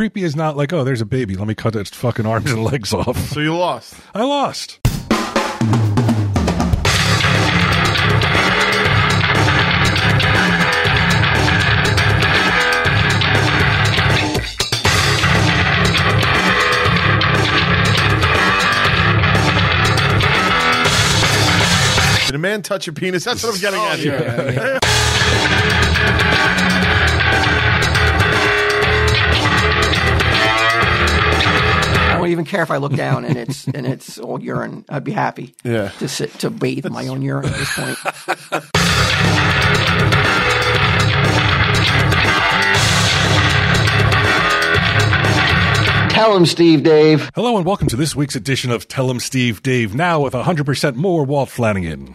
creepy is not like, oh, there's a baby. Let me cut its fucking arms and legs off. So you lost. I lost. Did a man touch your penis? That's what I'm getting at oh, here. I don't even care if I look down and it's and it's all urine. I'd be happy. Yeah. To sit to bathe in my own urine at this point. Tell him, Steve, Dave. Hello and welcome to this week's edition of Tell 'em Steve Dave. Now with 100% more Walt Flanagan.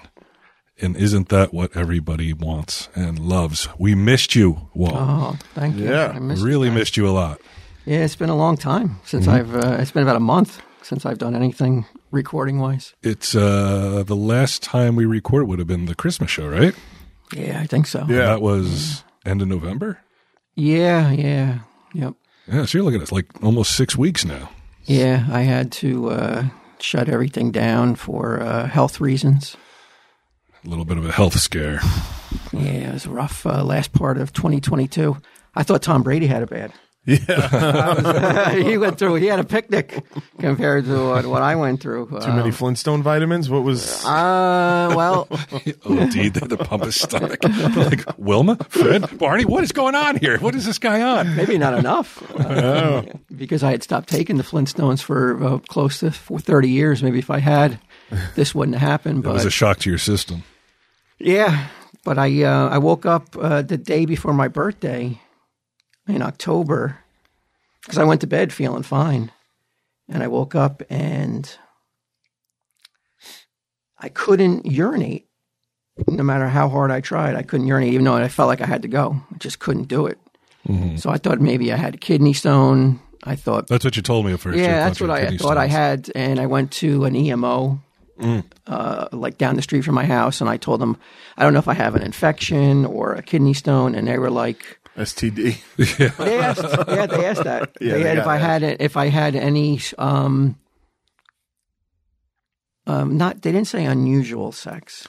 And isn't that what everybody wants and loves? We missed you, Walt. Oh, thank you. Yeah, I missed really missed you a lot. Yeah, it's been a long time since Mm-hmm. I've. Uh, it's been about a month since I've done anything recording wise. It's uh the last time we recorded would have been the Christmas show, right? Yeah, I think so. Yeah. That was end of November. Yeah, yeah, yep. Yeah, so you're looking at like almost six weeks now. Yeah, I had to uh, shut everything down for uh, health reasons. A little bit of a health scare. Yeah, it was a rough uh, last part of 2022. I thought Tom Brady had it bad. Yeah. he went through. He had a picnic compared to what, what I went through. Too many Flintstone vitamins? What was. Uh, well, oh, indeed, they had to pump his stomach. like Wilma, Fred, Barney, what is going on here? What is this guy on? maybe not enough. Uh, Because I had stopped taking the Flintstones for uh, close to for 30 years. Maybe if I had, this wouldn't have happened. It But was a shock to your system. Yeah, but I uh, I woke up uh, the day before my birthday in October because I went to bed feeling fine, and I woke up and I couldn't urinate. No matter how hard I tried, I couldn't urinate, even though I felt like I had to go. I just couldn't do it. So I thought maybe I had a kidney stone. I thought That's what you told me at first. Yeah, that's what I thought I had, and I went to an EMO, uh, like down the street from my house, and I told them I don't know if I have an infection or a kidney stone, and they were like, STD. they asked, yeah, they asked that. Yeah, they they had if I that. had if I had any, um, um, not they didn't say unusual sex.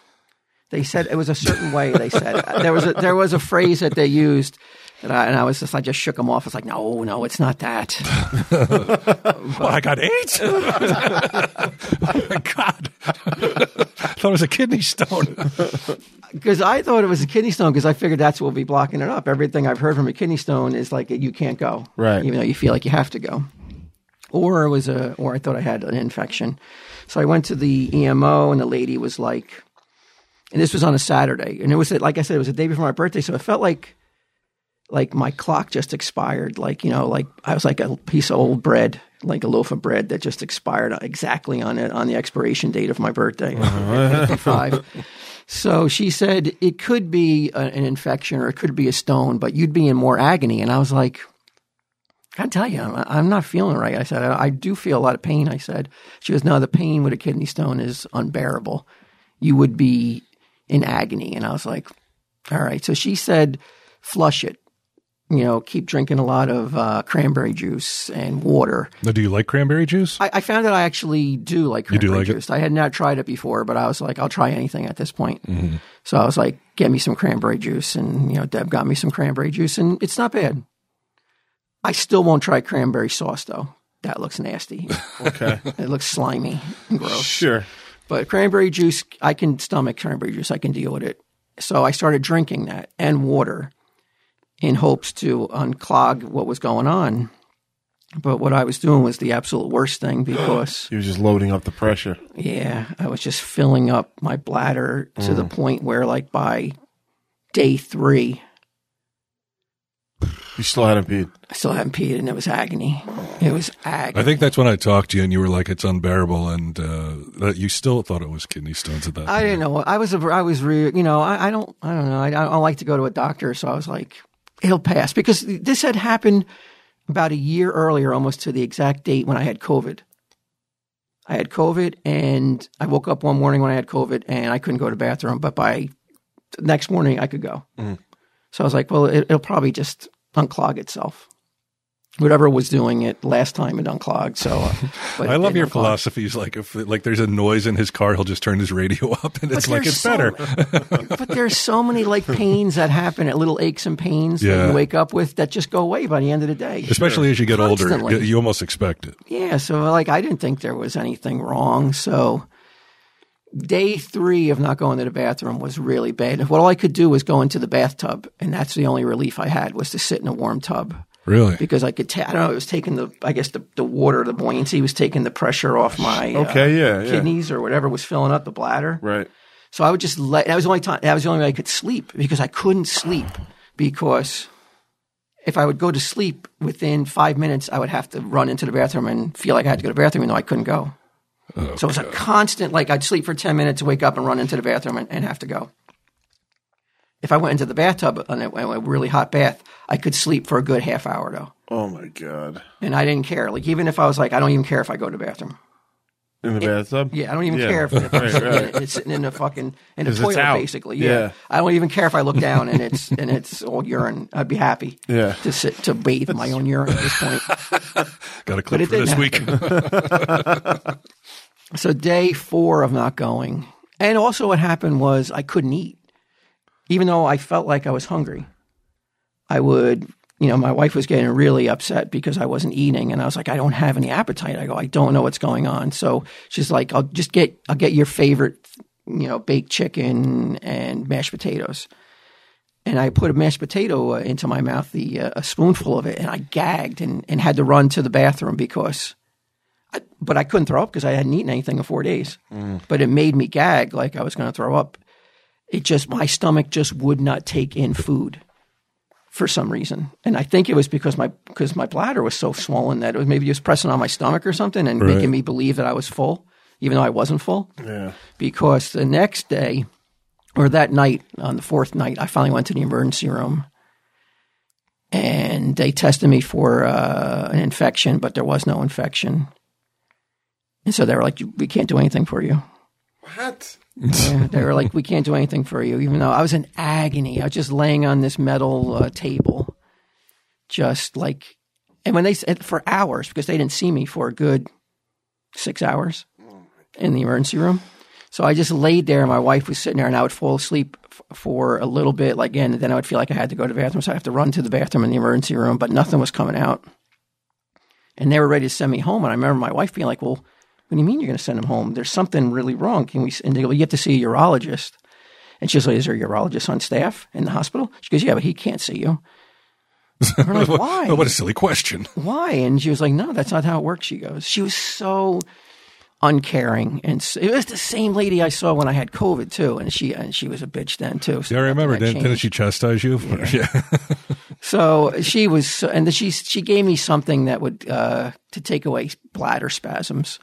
They said it was a certain way. They said there was a, there was a phrase that they used. And I, and I was just, I just shook them off. It's like, no, no, it's not that. Well, I got AIDS. oh my god! I thought it was a kidney stone. Because I thought it was a kidney stone because I figured that's what will be blocking it up. Everything I've heard from a kidney stone is like you can't go, Right. Even though you feel like you have to go. Or it was a, or I thought I had an infection. So I went to the EMO and the lady was like, and this was on a Saturday, and it was like I said, it was the day before my birthday, so it felt like, like my clock just expired. Like you know, like I was like a piece of old bread, like a loaf of bread that just expired exactly on it on the expiration date of my birthday, uh-huh. 55. So she said it could be a, an infection or it could be a stone, but you'd be in more agony. And I was like, I tell you, I'm, I'm not feeling right. I said, I, I do feel a lot of pain. I said, she goes, no, the pain with a kidney stone is unbearable. You would be in agony. And I was like, all right. So she said, flush it. You know, keep drinking a lot of uh, cranberry juice and water. Now, do you like cranberry juice? I, I found that I actually do like You do cranberry like it? juice. I had not tried it before, but I was like, I'll try anything at this point. Mm-hmm. So I was like, get me some cranberry juice, and you know, Deb got me some cranberry juice, and it's not bad. I still won't try cranberry sauce though. That looks nasty. Okay. it looks slimy and gross. sure. But cranberry juice, I can stomach cranberry juice. I can deal with it. So I started drinking that and water in hopes to unclog what was going on. But what I was doing was the absolute worst thing because, He was just loading up the pressure. yeah, I was just filling up my bladder to the point where, like, by day three, You still hadn't peed. I still hadn't peed and it was agony. It was agony. I think that's when I talked to you, and you were like, "It's unbearable," and uh, that you still thought it was kidney stones at that. I didn't know. I was a, I was re, you know, I, I don't, I don't know. I, I don't like to go to a doctor, so I was like, it'll pass because this had happened about a year earlier, almost to the exact date when I had COVID. I had COVID, and I woke up one morning when I had COVID, and I couldn't go to the bathroom, but by the next morning I could go. Mm-hmm. So I was like, well, it, it'll probably just unclog itself. Whatever was doing it last time it unclogged. So uh, but I love your philosophies. Like if like there's a noise in his car, he'll just turn his radio up, and it's like it's so- better. But there's so many like pains that happen, at little aches and pains that you wake up with that just go away by the end of the day. Especially as you get older, Constantly. you, you almost expect it. Yeah, so like I didn't think there was anything wrong. So day three of not going to the bathroom was really bad. What all I could do was go into the bathtub, and that's the only relief I had was to sit in a warm tub Really? because I could. Ta- I don't know. It was taking the. I guess the the water, the buoyancy was taking the pressure off my uh, Okay, yeah, yeah. kidneys or whatever was filling up the bladder. Right. So I would just let. That was the only time. That was the only way I could sleep because I couldn't sleep because if I would go to sleep within five minutes, I would have to run into the bathroom and feel like I had to go to the bathroom, even though I couldn't go. so it was a constant. Like I'd sleep for ten minutes, wake up, and run into the bathroom and, and have to go. If I went into the bathtub and it went a really hot bath, I could sleep for a good half hour though, Oh my god. and I didn't care. Like even if I was like, I don't even care if I go to the bathroom. In the bathtub? Yeah, I don't even Yeah. care if, if Right, it's, sitting right. in, it's sitting in the fucking in the 'Cause it's toilet, out. basically. Yeah. Yeah. I don't even care if I look down and it's and it's all urine. I'd be happy. Yeah. to sit to bathe in my own urine at this point. Got a clip it for this week. So day four of not going, and also what happened was I couldn't eat, even though I felt like I was hungry. I would. You know, my wife was getting really upset because I wasn't eating, and I was like, "I don't have any appetite." I go, "I don't know what's going on." So she's like, "I'll just get, I'll get your favorite, you know, baked chicken and mashed potatoes." and I put a mashed potato uh, into my mouth, the uh, a spoonful of it, and I gagged and, and had to run to the bathroom because, I, but I couldn't throw up because I hadn't eaten anything in four days. But it made me gag like I was going to throw up. It just my stomach just would not take in food for some reason, and I think it was because my because my bladder was so swollen that it was maybe it was pressing on my stomach or something and Right. making me believe that I was full, even though I wasn't full Yeah. because the next day or that night on the fourth night i finally went to the emergency room and they tested me for uh, an infection but there was no infection and so they were like we can't do anything for you What? They were like we can't do anything for you even though i was in agony. I was just laying on this metal uh, table just like and when they said for hours because they didn't see me for a good six hours in the emergency room. So I just laid there, and my wife was sitting there, and I would fall asleep f- for a little bit, like, and then I would feel like I had to go to the bathroom, so I have to run to the bathroom in the emergency room, but nothing was coming out. And they were ready to send me home, and I remember my wife being like, "Well, what do you mean you're going to send him home? There's something really wrong. Can we?" And they go, "You have to see a urologist." And she's like, "Is there a urologist on staff in the hospital?" She goes, "Yeah, but he can't see you." We're like, "Why?" what a silly question. why? And she was like, no, that's not how it works. She goes, she was so uncaring. And s- it was the same lady I saw when I had COVID too. And she, and she was a bitch then too. So Yeah, I remember. Didn't, didn't she chastise you? Yeah. So she was, and she, she gave me something that would, uh, to take away bladder spasms,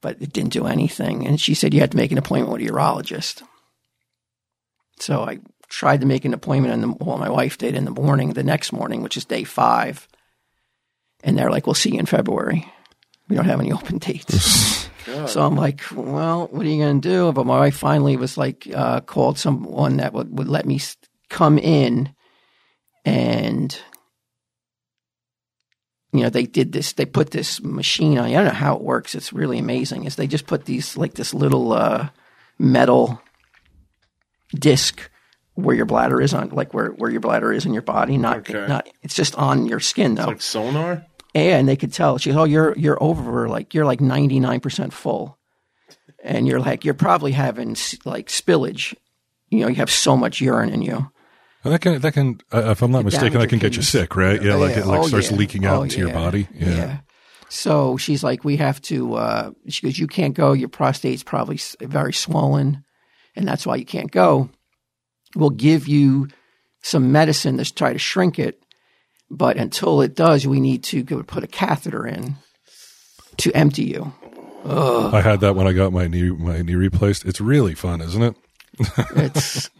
but it didn't do anything. And she said, you had to make an appointment with a urologist. So I tried to make an appointment and well, my wife did in the morning, the next morning, which is day five. And they're like, we'll see you in February. We don't have any open dates. so I'm like, well, what are you going to do? But my wife finally was like, uh, called someone that would, would let me come in and you know they did this they put this machine on. I don't know how it works. It's really amazing is they just put these like this little uh, metal disc where your bladder is on like where, where your bladder is in your body not Okay. not it's just on your skin though. Like sonar? and they could tell. She goes oh you're you're over like you're like 99% full. And you're like you're probably having like spillage. You know you have so much urine in you And that can that can uh, if I'm not mistaken, that can get you sick, right? Yeah, like Yeah. it like Oh, starts yeah. leaking out Oh, into your body. Yeah. So she's like, we have to. Uh, she goes, you can't go. Your prostate's probably very swollen, and that's why you can't go. We'll give you some medicine to try to shrink it, but until it does, we need to go put a catheter in to empty you. I had that when I got my knee my knee replaced. It's really fun, isn't it? It's.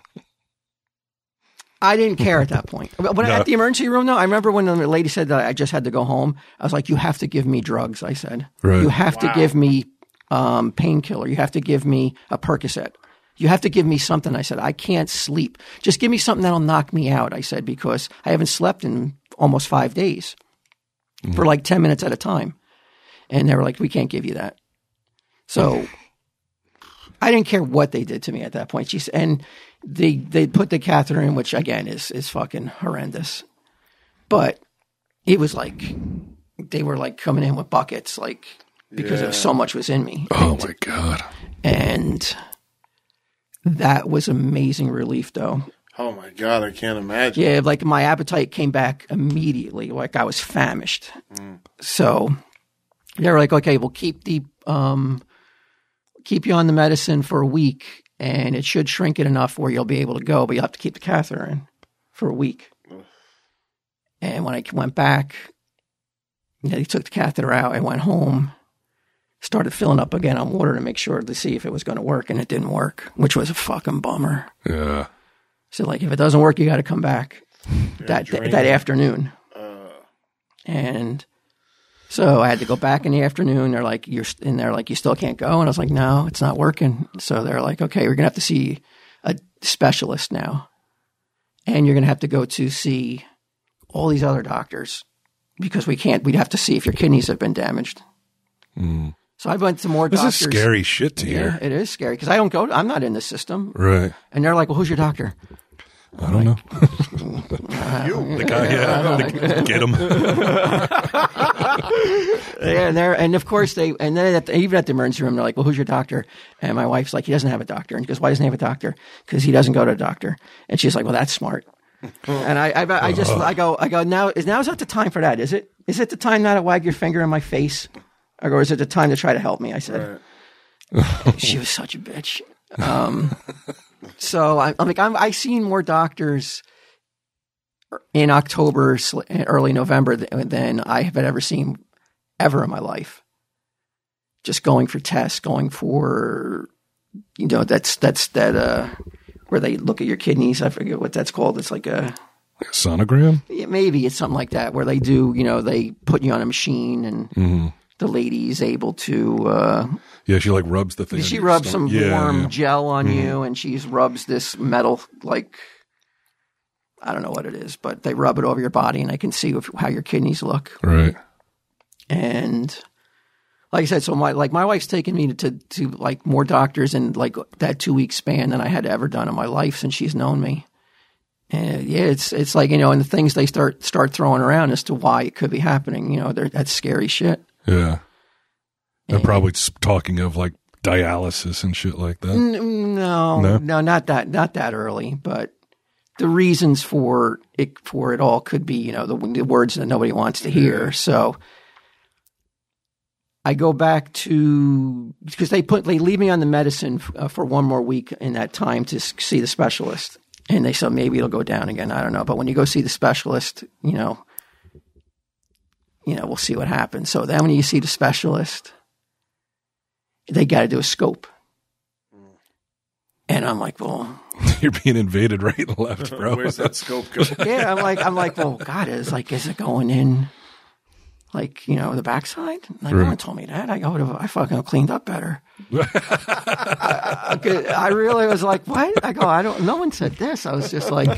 I didn't care at that point. But when No. at the emergency room, though, I remember when the lady said that I just had to go home. I was like, "You have to give me drugs." I said, Right. "You have to give me um, painkiller. You have to give me a Percocet. You have to give me something." I said, "I can't sleep. Just give me something that'll knock me out." I said because I haven't slept in almost five days. for like 10 minutes at a time. And they were like, we can't give you that. So I didn't care what they did to me at that point. She, s- and they, they put the catheter in, which again is, is fucking horrendous. But it was like, they were like coming in with buckets, like, because of so much was in me. Oh my god. And that was amazing relief though. Oh my god, I can't imagine. Yeah, like my appetite came back immediately, like I was famished. So they were like, okay, we'll keep the um, keep you on the medicine for a week, and it should shrink it enough where you'll be able to go, but you'll have to keep the catheter in for a week. And when I went back, you know, they took the catheter out. I went home, started filling up again on water to make sure to see if it was going to work, and it didn't work, which was a fucking bummer. Yeah. So like, if it doesn't work, you got to come back that drain that it. afternoon. Uh. and so I had to go back in the afternoon. They're like, you're, and they're like, you still can't go. And I was like, no, it's not working. So they're like, okay, we're gonna have to see a specialist now, and you're gonna have to go to see all these other doctors because we can't. We'd have to see if your kidneys have been damaged. Mm. So I went to more This doctors. is scary shit to Yeah, hear. it is scary because I don't go. I'm not in the system, Right. and they're like, "Well, who's your doctor?" I don't know. You. The guy, yeah. the- get him. Yeah, and and of course they and then at the, even at the emergency room they're like, "Well, who's your doctor?" And my wife's like, "He doesn't have a doctor." And she goes, "Why doesn't he have a doctor?" Because he doesn't go to a doctor. And she's like, "Well, that's smart." and I, I, I just I go I go now is now is not the time for that, is it? Is it the time now to wag your finger in my face, or is it the time to try to help me? I said. she was such a bitch. Um, so I, I'm like I'm, I've seen more doctors in October, early November than I have ever seen ever in my life. Just going for tests, going for, you know, that's that's that uh, where they look at your kidneys. I forget what that's called. It's like a Sonogram? yeah, maybe it's something like that where they do, you know, they put you on a machine and the lady's able to. Uh, Yeah, she like rubs the thing. she rubs some. Yeah, warm yeah. gel on you, and she rubs this metal like. I don't know what it is, but they rub it over your body, and I can see if, how your kidneys look. Right. and like I said, so my like my wife's taken me to, to to like more doctors in like that two week span than I had ever done in my life since she's known me. And yeah, it's it's like you know, and the things they start start throwing around as to why it could be happening. You know, they're, that's scary shit. Yeah. They're probably talking of like dialysis and shit like that. N- No, No? no, not that not that early, but the reasons for it for it all could be you know the, the words that nobody wants to hear. So I go back to because they put they leave me on the medicine uh, for one more week in that time to s- see the specialist, and they said maybe it'll go down again. I don't know, but when you go see the specialist, you know, you know, we'll see what happens. So then when you see the specialist, they got to do a scope. And I'm like, well, You're being invaded right and left, bro. Where's that scope going? yeah, I'm like, I'm like, well, God, is like, is it going in, like, you know, the backside? Like, no one told me that. I would have, I fucking cleaned up better. I, I really was like, what? I go, I don't. No one said this. I was just like,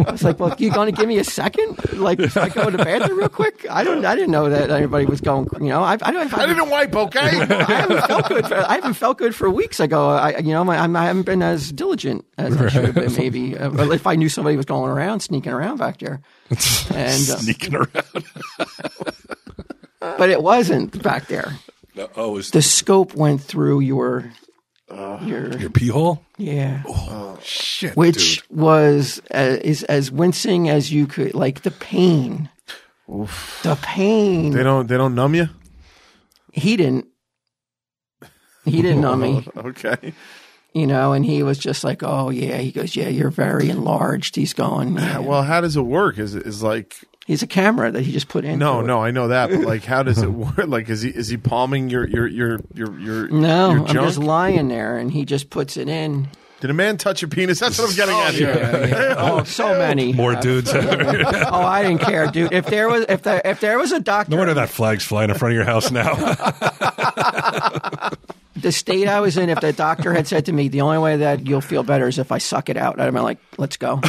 I was like, well, you going to give me a second? Like, if I go to the bathroom real quick? I don't. I didn't know that anybody was going. You know, I, I don't. I didn't wipe, okay? I haven't felt good. For, I haven't felt good for weeks. I go, I, you know, my, I'm, I haven't been as diligent as I should have been. Maybe uh, if I knew somebody was going around sneaking around back there, and uh, Sneaking around. but it wasn't back there. Oh, is The scope went through your your your pee hole? yeah, Shit, which dude. was uh, is as wincing as you could. Like the pain, the pain. they don't. They don't numb you. He didn't. He didn't numb me. Okay. you know, and he was just like, "Oh yeah," he goes, "Yeah, you're very enlarged." He's going, yeah. Well, how does it work? Is it is like he's a camera that he just put in. no, no, I know that, but like, how does it work? Like, is he is he palming your your your your your no, your I'm junk? just lying there, and he just puts it in. Did a man touch your penis? That's what I'm getting oh, at here. Oh, so many. More dudes. Oh, I didn't care, dude. If there was, if there, if there was a doctor, no wonder that flag's flying in front of your house now. the state I was in, if the doctor had said to me, the only way that you'll feel better is if I suck it out, I'd have been like, let's go.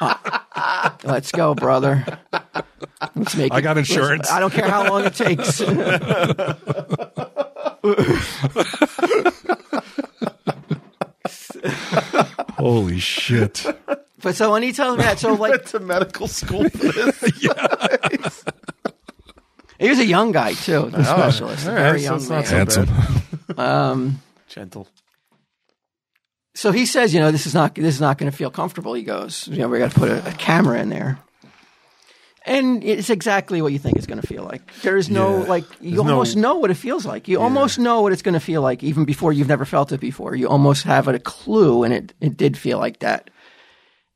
Let's go, brother. Let's make I it- got let's- insurance. I don't care how long it takes. Holy shit. but so when he tells me that, so like Went to medical school for this. yeah. he was a young guy too, the specialist, a all right, very so young it's man. not so Handsome. Um, Gentle. So he says, you know, this is not this is not going to feel comfortable. He goes, you know, we got to put a, a camera in there, and it's exactly what you think it's going to feel like. There is no Yeah. like you There's no- almost know what it feels like. You almost know what it's going to feel like, even before you've never felt it before. You almost have a clue, and it it did feel like that.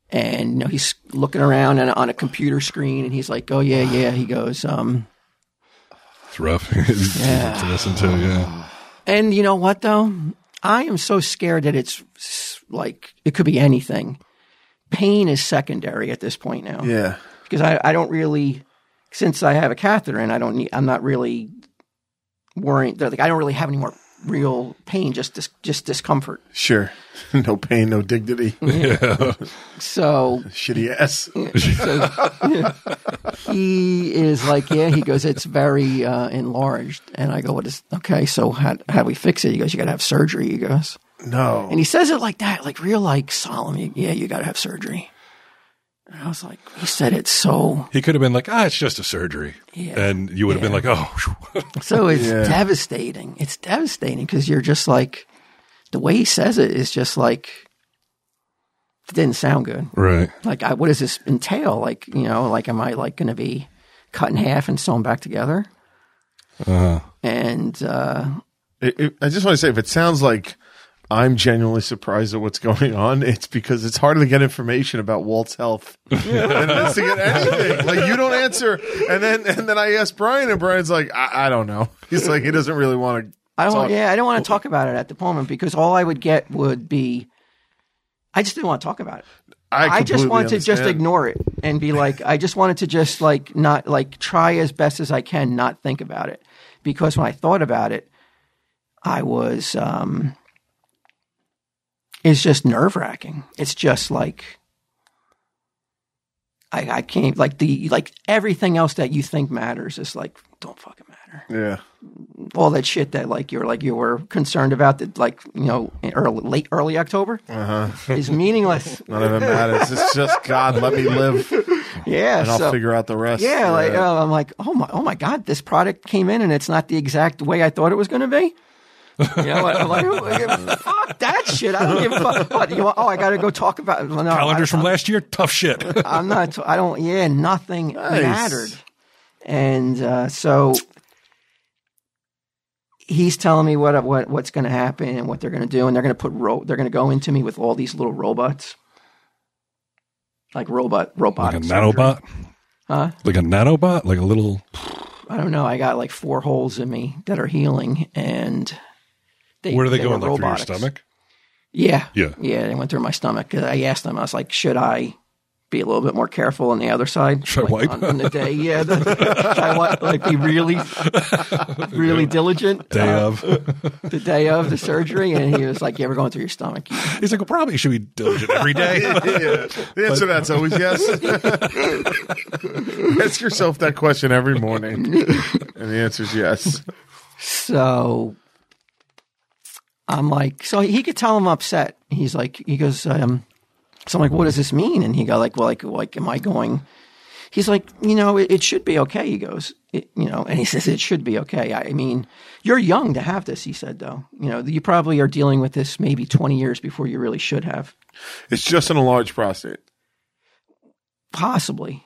And you know, he's looking around on a, on a computer screen, and he's like, "Oh yeah, yeah." He goes, um, It's rough to listen to, yeah. And you know what though? I am so scared that it's like it could be anything. Pain is secondary at this point now. Yeah. Because I, I don't really since I have a catheter and I don't need I'm not really worrying like I don't really have any more real pain, just dis, just discomfort. Sure. No pain, no dignity. Yeah. So Shitty ass. he is like, yeah, he goes, it's very uh, enlarged. And I go, what is, okay, so how, how do we fix it? He goes, you got to have surgery. He goes, No. And he says it like that, like real, like solemn. Yeah, you got to have surgery. And I was like, he said it so. He could have been like, ah, it's just a surgery. Yeah. And you would have been like, oh. So it's Yeah. devastating. It's devastating because you're just like, the way he says it is just like, it didn't sound good. right. Like, I, what does this entail? Like, you know, like, am I like going to be cut in half and sewn back together? Uh, And uh, It, it, I just want to say, if it sounds like I'm genuinely surprised at what's going on, it's because it's hard to get information about Walt's health. and to get anything. Like you don't answer, and then and then I ask Brian, and Brian's like, I, I don't know. He's like, he doesn't really want to. I don't. Talk. Yeah, I don't want to talk about it at the moment because all I would get would be. I just didn't want to talk about it. I, just completely wanted to just ignore it and be like, I just wanted to just like not like try as best as I can not think about it because when I thought about it, I was. um It's just nerve wracking. It's just like. I, I can't like the like everything else that you think matters is like don't fucking matter Yeah. all that shit that like you're like you were concerned about that like you know in early late early October is meaningless. None of it matters. It's just God, let me live, Yeah, and I'll so figure out the rest. yeah, like uh, I'm like oh my oh my god, this product came in and it's not the exact way I thought it was going to be. You know, I'm like, fuck that shit. I don't give a fuck. What, you want, oh, I got to go talk about no, calendars I, from last year, tough shit. I'm not. I don't. Yeah, nothing mattered. And uh, so he's telling me what what what's going to happen and what they're going to do, and they're going to put ro- they're going to go into me with all these little robots, like robot robots. like a surgery. nanobot? Huh? Like a nanobot? Like a little. I don't know. I got like four holes in me that are healing, and they, Where do they, they go? were in, Like through your stomach? Yeah. Yeah. Yeah, they went through my stomach. I asked them, I was like, should I be a little bit more careful on the other side? Should I like, wipe? On, on the day, yeah. The, should I wi- like be really, really diligent Day uh, of. the day of the surgery? And he was like, yeah, we're going through your stomach. He's like, well, probably you should be diligent every day. yeah. The answer to that's always yes. Ask yourself that question every morning, and the answer is yes. So I'm like, so he could tell I'm upset. He's like, he goes, um, so I'm like, what does this mean? And he got like, well, like, like, am I going? He's like, you know, it, it should be okay. He goes, it, you know, and he says it should be okay. I, I mean, you're young to have this. He said, though, you know, you probably are dealing with this maybe 20 years before you really should have, It's just an enlarged prostate. possibly,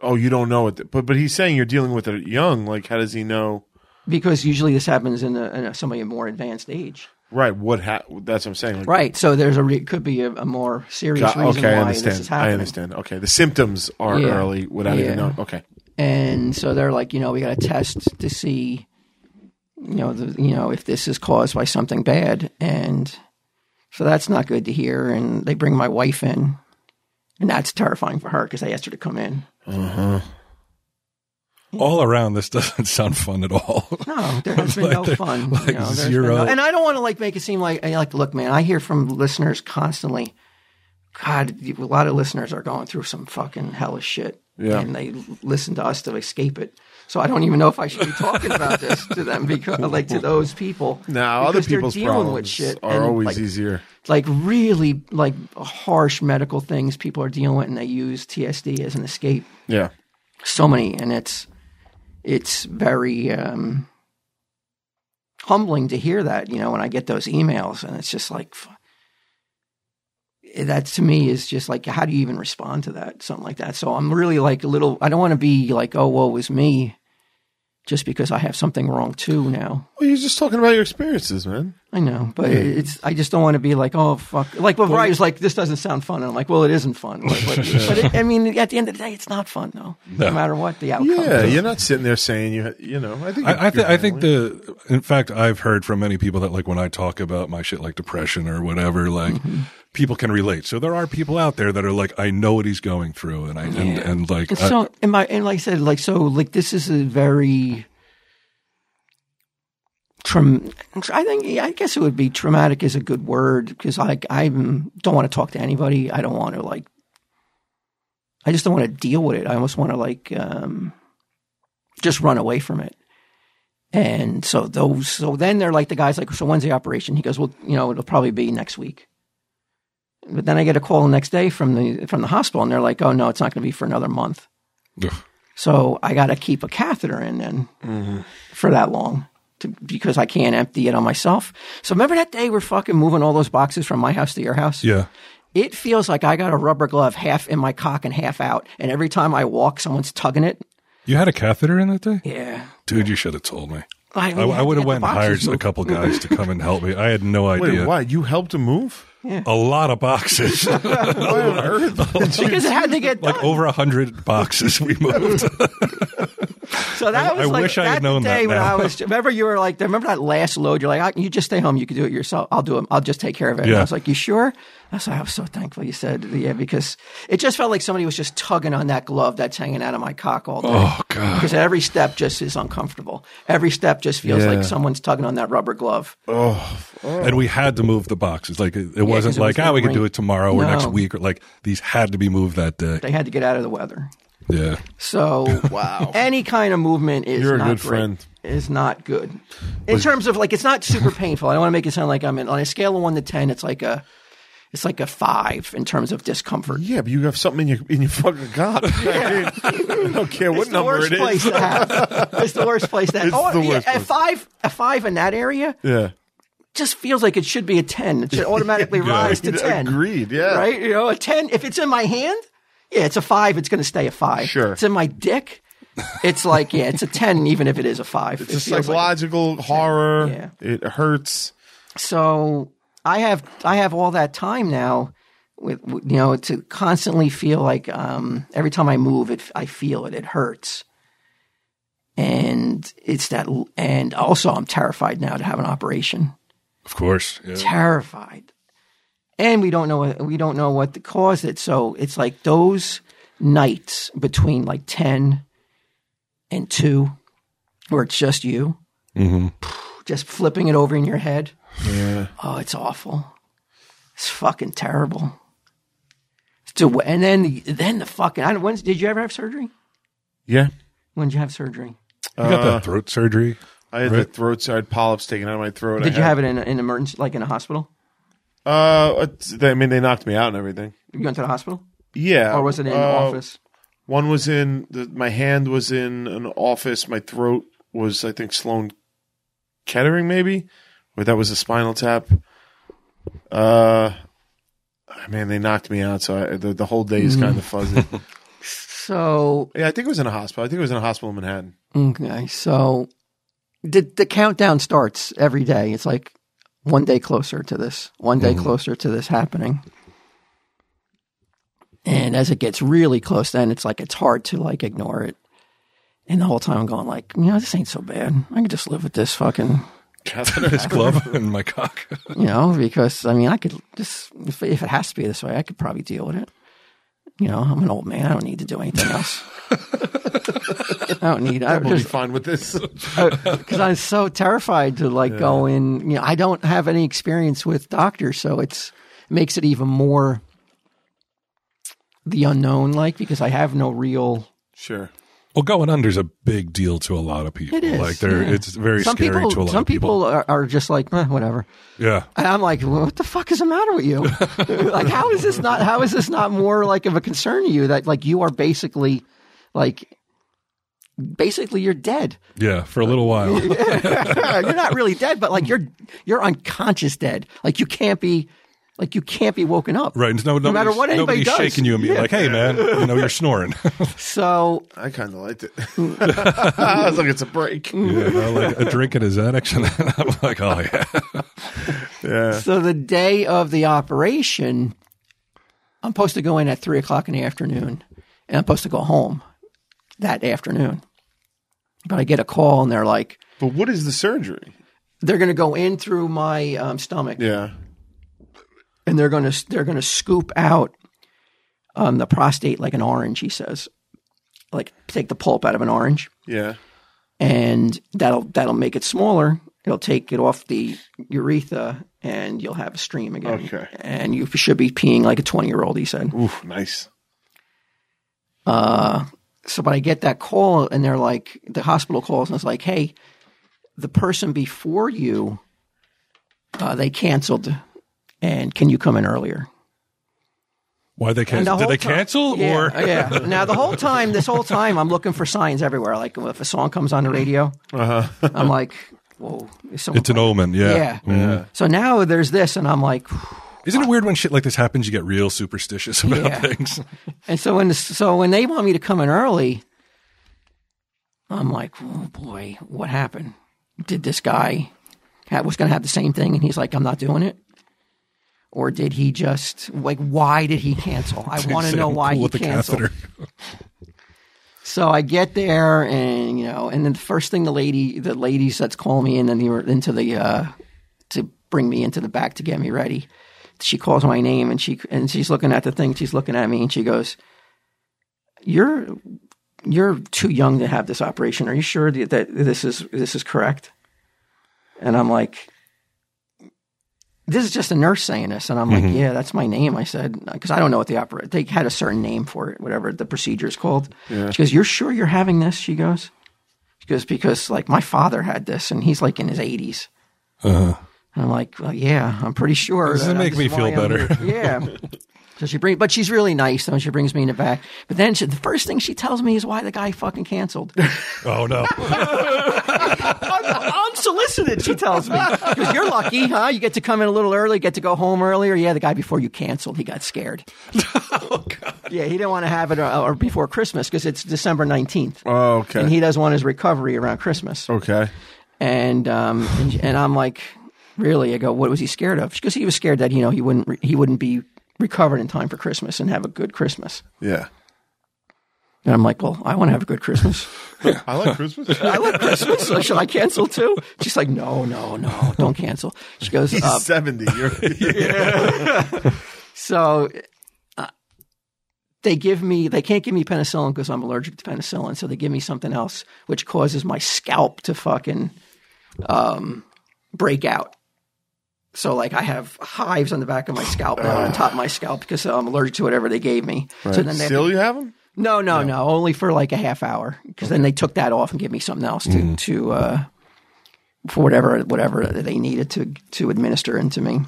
Oh, you don't know it, but but he's saying you're dealing with it young. Like, how does he know? because usually this happens in, a, in a, somebody of more advanced age. Right. What? Ha- that's what I'm saying. Like, Right. So there's a re- could be a, a more serious Got- reason okay, I why this is understand. happening. I understand. Okay, the symptoms are Yeah. early without Yeah. even knowing. Okay, and so they're like, you know, we got to test to see, you know, the, you know, if this is caused by something bad, and so that's not good to hear. And they bring my wife in, and that's terrifying for her because I asked her to come in. Uh-huh. All around, this doesn't sound fun at all. No, there has been Like no there- fun. like you know, zero. no- and I don't want to like make it seem like like look, man. I hear from listeners constantly, God, a lot of listeners are going through some fucking hellish shit. Yeah. And they listen to us to escape it. So I don't even know if I should be talking about this to them because, like, to those people. Now, other because they're people's dealing problems with shit are and, always like, easier. like really like harsh medical things people are dealing with, and they use TSD as an escape. Yeah. So many, and it's it's very um, humbling to hear that. You know, when I get those emails, and it's just like that to me is just like, how do you even respond to that? Something like that. So I'm really like a little. I don't want to be like, oh, woe is me, just because I have something wrong too now. Well, you're just talking about your experiences, man. I know, but it's. I just don't want to be like, oh fuck, like when Brian's like, this doesn't sound fun, and I'm like, well, it isn't fun. But, but, but it, I mean, at the end of the day, it's not fun though. No, matter what the outcome. Yeah, is. you're not sitting there saying you, you know. I think. I, I, th- I think the, in fact, I've heard from many people that like when I talk about my shit like depression or whatever, like Mm-hmm. People can relate. So there are people out there that are like, I know what he's going through, and I and, Yeah. and like, And I- so, and my, and like I said, like so, like this is a very. Traum- I think I guess it would be traumatic is a good word because like I don't want to talk to anybody. I don't want to like. I just don't want to deal with it. I almost want to like um, just run away from it. And so those, so then they're like the guys like, so when's the operation? He goes, well, you know, it'll probably be next week. But then I get a call the next day from the from the hospital, and they're like, "Oh no, it's not going to be for another month." Ugh. So I got to keep a catheter in then mm-hmm. for that long to, because I can't empty it on myself. So remember that day we're fucking moving all those boxes from my house to your house? yeah, It feels like I got a rubber glove half in my cock and half out, and every time I walk, someone's tugging it. you had a catheter in that day, Yeah. dude. You should have told me. I, I, I would have went and hired boxes a couple guys to come and help me. I had no idea. Wait, what? You helped him move? A lot of boxes, Why on earth? because it had to get done. like over a hundred boxes we moved. So that I- was I like wish I had known day that when now. I was. Remember, you were like, remember that last load? You're like, "I- you just stay home. You can do it yourself. I'll do it. I'll just take care of it. And I was like, you sure? Was like, I was so thankful you said yeah because it just felt like somebody was just tugging on that glove that's hanging out of my cock all day. oh god. Because every step just is uncomfortable. Every step just feels Yeah. like someone's tugging on that rubber glove. Oh. And we had to move the boxes. Like it, it wasn't it like, was ah, we gonna can do it tomorrow or next week. Or like these had to be moved that day. They had to get out of the weather. Yeah. So Wow. any kind of movement is You're a not good great. friend. Is not good. In terms of like, it's not super painful. I don't want to make it sound like I'm in, on a scale of one to ten. It's like a, it's like a five in terms of discomfort. Yeah, but you have something in your in your fucking cock. I, mean, I don't care what It's the number worst place to have. It's the worst place to have. It's oh, the yeah, worst a five, a five in that area Yeah. just feels like it should be a ten. It should automatically rise to ten. Agreed. Yeah. right? You know, a 10, if it's in my hand, yeah, it's a five, it's going to stay a five. Sure. It's in my dick, it's like, yeah, it's a 10, even if it is a five. It's It a feels like- psychological horror. Yeah. It hurts. so I have, I have all that time now with, you know, to constantly feel like, um, every time I move, it, I feel it, it hurts. And it's that, and also I'm terrified now to have an operation. Of course. Yeah. terrified. And we don't know we don't know what caused it. So it's like those nights between like ten and two, where it's just you, just flipping it over in your head. Yeah. Oh, it's awful. It's fucking terrible. To, and then then the fucking. I don't, when did you ever have surgery? Yeah. When did you have surgery? You got that throat surgery. I had the throat. I had polyps taken out of my throat. Did I you had- have it in an emergency, like in a hospital? Uh, it's- they- I mean, they knocked me out and everything. You went to the hospital, Yeah. or was it in uh, office? One was in the, my hand was in an office. My throat was, I think, Sloan Kettering, maybe, or that was a spinal tap. Uh, man, they knocked me out, so I, the the whole day is Mm. kind of fuzzy. So yeah, I think it was in a hospital. I think it was in a hospital in Manhattan. Okay, so the the countdown starts every day. It's like one day closer to this, one day closer to this happening. And as it gets really close, then it's like it's hard to like ignore it. And the whole time I'm going like, you know, this ain't so bad. I can just live with this fucking, This glove and my cock. you know, because I mean, I could just if, if it has to be this way, I could probably deal with it. You know, I'm an old man. I don't need to do anything else. I don't need. I We'll be just fine with this. because I'm so terrified to like go in. You know, I don't have any experience with doctors, so it's makes it even more the unknown, like because I have no real. Sure. Well, going under's a big deal to a lot of people. It is. Like they're yeah. it's very some scary people, to a lot of people. Some people are, are just like eh, whatever. Yeah. And I'm like, well, what the fuck is the matter with you? like, how is this not? How is this not more like of a concern to you that like you are basically, like, basically you're dead. Yeah, for a little while. you're not really dead, but like you're you're unconscious dead. Like you can't be, like you can't be woken up. Right. No, No matter nobody's- what anybody nobody's does. shaking you and being like, hey, man, you know, you're snoring. So I kind of liked it. I was like, it's a break. yeah, I like a drink and a Xanax. And I'm like, oh, yeah. Yeah. So the day of the operation, I'm supposed to go in at three o'clock in the afternoon, and I'm supposed to go home that afternoon. But I get a call, and they're like, But what is the surgery? they're going to go in through my um, stomach, Yeah. And they're going to they're going to scoop out um, the prostate like an orange. He says, like take the pulp out of an orange, Yeah. and that'll that'll make it smaller. It'll take it off the urethra, and you'll have a stream again. Okay. And you should be peeing like a twenty year old. He said. Oof, nice. Uh, so, but I get that call, and they're like, the hospital calls, and it's like, hey, the person before you, uh, they canceled, and can you come in earlier? Why they cancel? the Did they time- cancel? Yeah, or yeah. Now the whole time, this whole time, I'm looking for signs everywhere. Like if a song comes on the radio, I'm like, whoa, is someone it's an omen. Yeah. Yeah. Mhm. So now there's this, and I'm like, Isn't it weird when shit like this happens, you get real superstitious about Yeah. things? And so when so when they want me to come in early, I'm like, oh boy, what happened? Did this guy ha- was going to have the same thing, and he's like, I'm not doing it, or did he just like why did he cancel? I want to know why he canceled. So I get there, and you know, and then the first thing the lady, the ladies that's calling me, and then they were into the uh, to bring me into the back to get me ready. She calls my name, and she and she's looking at the thing. She's looking at me, and she goes, "You're you're too young to have this operation. Are you sure that, that this is this is correct?" And I'm like. This is just a nurse saying this, and I'm like, "Yeah, that's my name." I said because I don't know what the opera. They had a certain name for it, whatever the procedure is called. She goes, "You're sure you're having this?" She goes, "She goes because like my father had this, and he's like in his 80s." Uh-huh. And I'm like, well, "Yeah, I'm pretty sure." Does it that make me feel better? Yeah. So she bring, but she's really nice. though. she brings me in the back. But then she, the first thing she tells me is why the guy fucking canceled. Oh, no. Unsolicited, she tells me. Because you're lucky, huh? You get to come in a little early, get to go home earlier. Yeah, the guy before you canceled, he got scared. oh, God. Yeah, he didn't want to have it uh, or before Christmas because it's December 19th. Oh, okay. And he doesn't want his recovery around Christmas. okay. And um, and, and I'm like, really? I go, what was he scared of? Because he was scared that you know he wouldn't re- he wouldn't be recovered in time for Christmas and have a good Christmas. Yeah. And I'm like, well, I want to have a good Christmas. I like Christmas. I like Christmas. So should I cancel too? She's like, no, no, no, don't cancel. She goes, He's uh, 70. You're, so uh, they give me they can't give me penicillin because I'm allergic to penicillin. So they give me something else, which causes my scalp to fucking um, break out. So like I have hives on the back of my scalp now, on top of my scalp because I'm allergic to whatever they gave me. So then they Still, you have them? No, no, no, only for like a half hour because then they took that off and gave me something else to to uh, for whatever whatever they needed to to administer into me.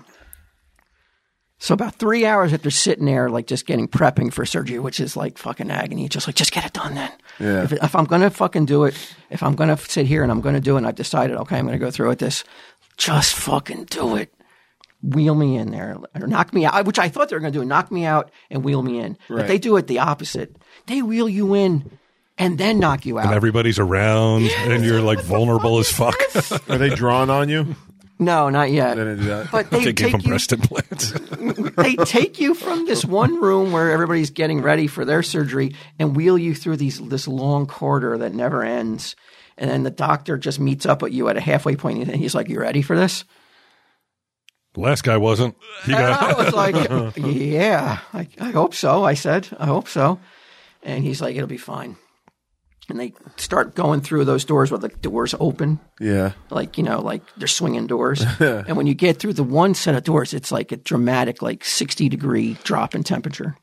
So about three hours after sitting there, like just getting prepping for surgery, which is like fucking agony, just like just get it done then. Yeah. If, if I'm gonna fucking do it, if I'm gonna sit here and I'm gonna do it, and I've decided, okay, I'm gonna go through with this, just fucking do it. Wheel me in there, or knock me out, which I thought they were gonna do, knock me out and wheel me in. But they do it the opposite. They wheel you in and then knock you out. And everybody's around, and you're like vulnerable as fuck. Are they drawn on you? no, not yet. They didn't do that. But they, they give take them you breast implants. they take you from this one room where everybody's getting ready for their surgery and wheel you through these this long corridor that never ends. And then the doctor just meets up with you at a halfway point and he's like, You ready for this? The last guy wasn't. He And got. I was like, Yeah, I, I hope so. I said, I hope so. And he's like, It'll be fine. And they start going through those doors where the doors open Yeah. like you know like they're swinging doors and when you get through the one set of doors it's like a dramatic like 60 degree drop in temperature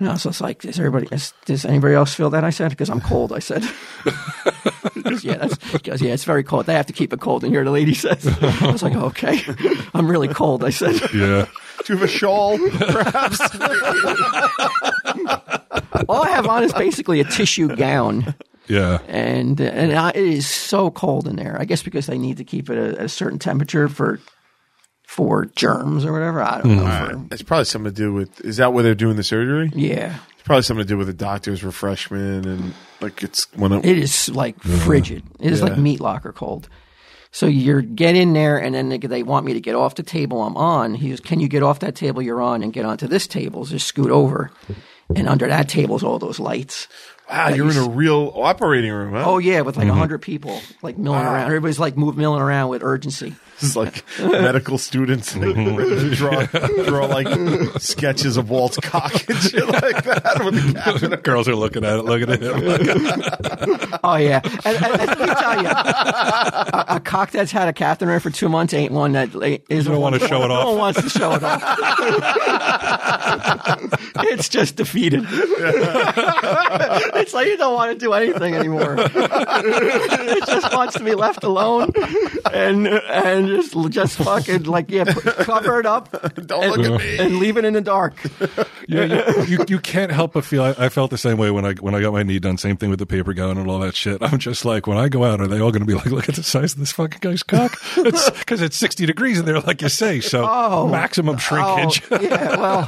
And I was just like, "Is everybody? Is, does anybody else feel that?" I said, "Because I'm cold." I said, goes, "Yeah, that's." He goes, "Yeah, it's very cold. They have to keep it cold in here." The lady says. I was like, oh, "Okay, I'm really cold." I said, Yeah. Do you have a shawl, perhaps? "All I have on is basically a tissue gown." Yeah. and and I, it is so cold in there. I guess because they need to keep it at a, a certain temperature for for germs or whatever. I don't know. Mm. For, it's probably something to do with. Is that where they're doing the surgery? yeah, It's probably something to do with the doctor's refreshment and like it's when it, it is like mm-hmm. frigid. It is like meat locker cold. So you get in there, and then they, they want me to get off the table I'm on. He goes, "Can you get off that table you're on and get onto this table? Just scoot over." And under that table is all those lights. wow, you're in a real operating room, huh? Oh yeah, with like a mm-hmm. hundred people like milling around. Everybody's like move milling around with urgency. This is like medical students draw, draw like sketches of Walt's cock and shit like that with the captain. Girls are looking at it, looking at him. Oh yeah, and, and, and let me tell you, a, a cock that's had a catheter in for two months ain't one that is. don't wanna show it No off. one wants to show it off. it's just defeated. it's like you don't want to do anything anymore. it just wants to be left alone and and just just fucking like yeah, put- cover it up Don't look at me. and leave it in the dark. Yeah, you, you, you can't help but feel. I, I felt the same way when I when I got my knee done. Same thing with the paper gown and all that shit. I'm just like, when I go out, are they all going to be like, look at the size of this fucking guy's cock? Because it's 60 degrees in there, like you say. So Oh. maximum oh, shrinkage. Oh, yeah, well,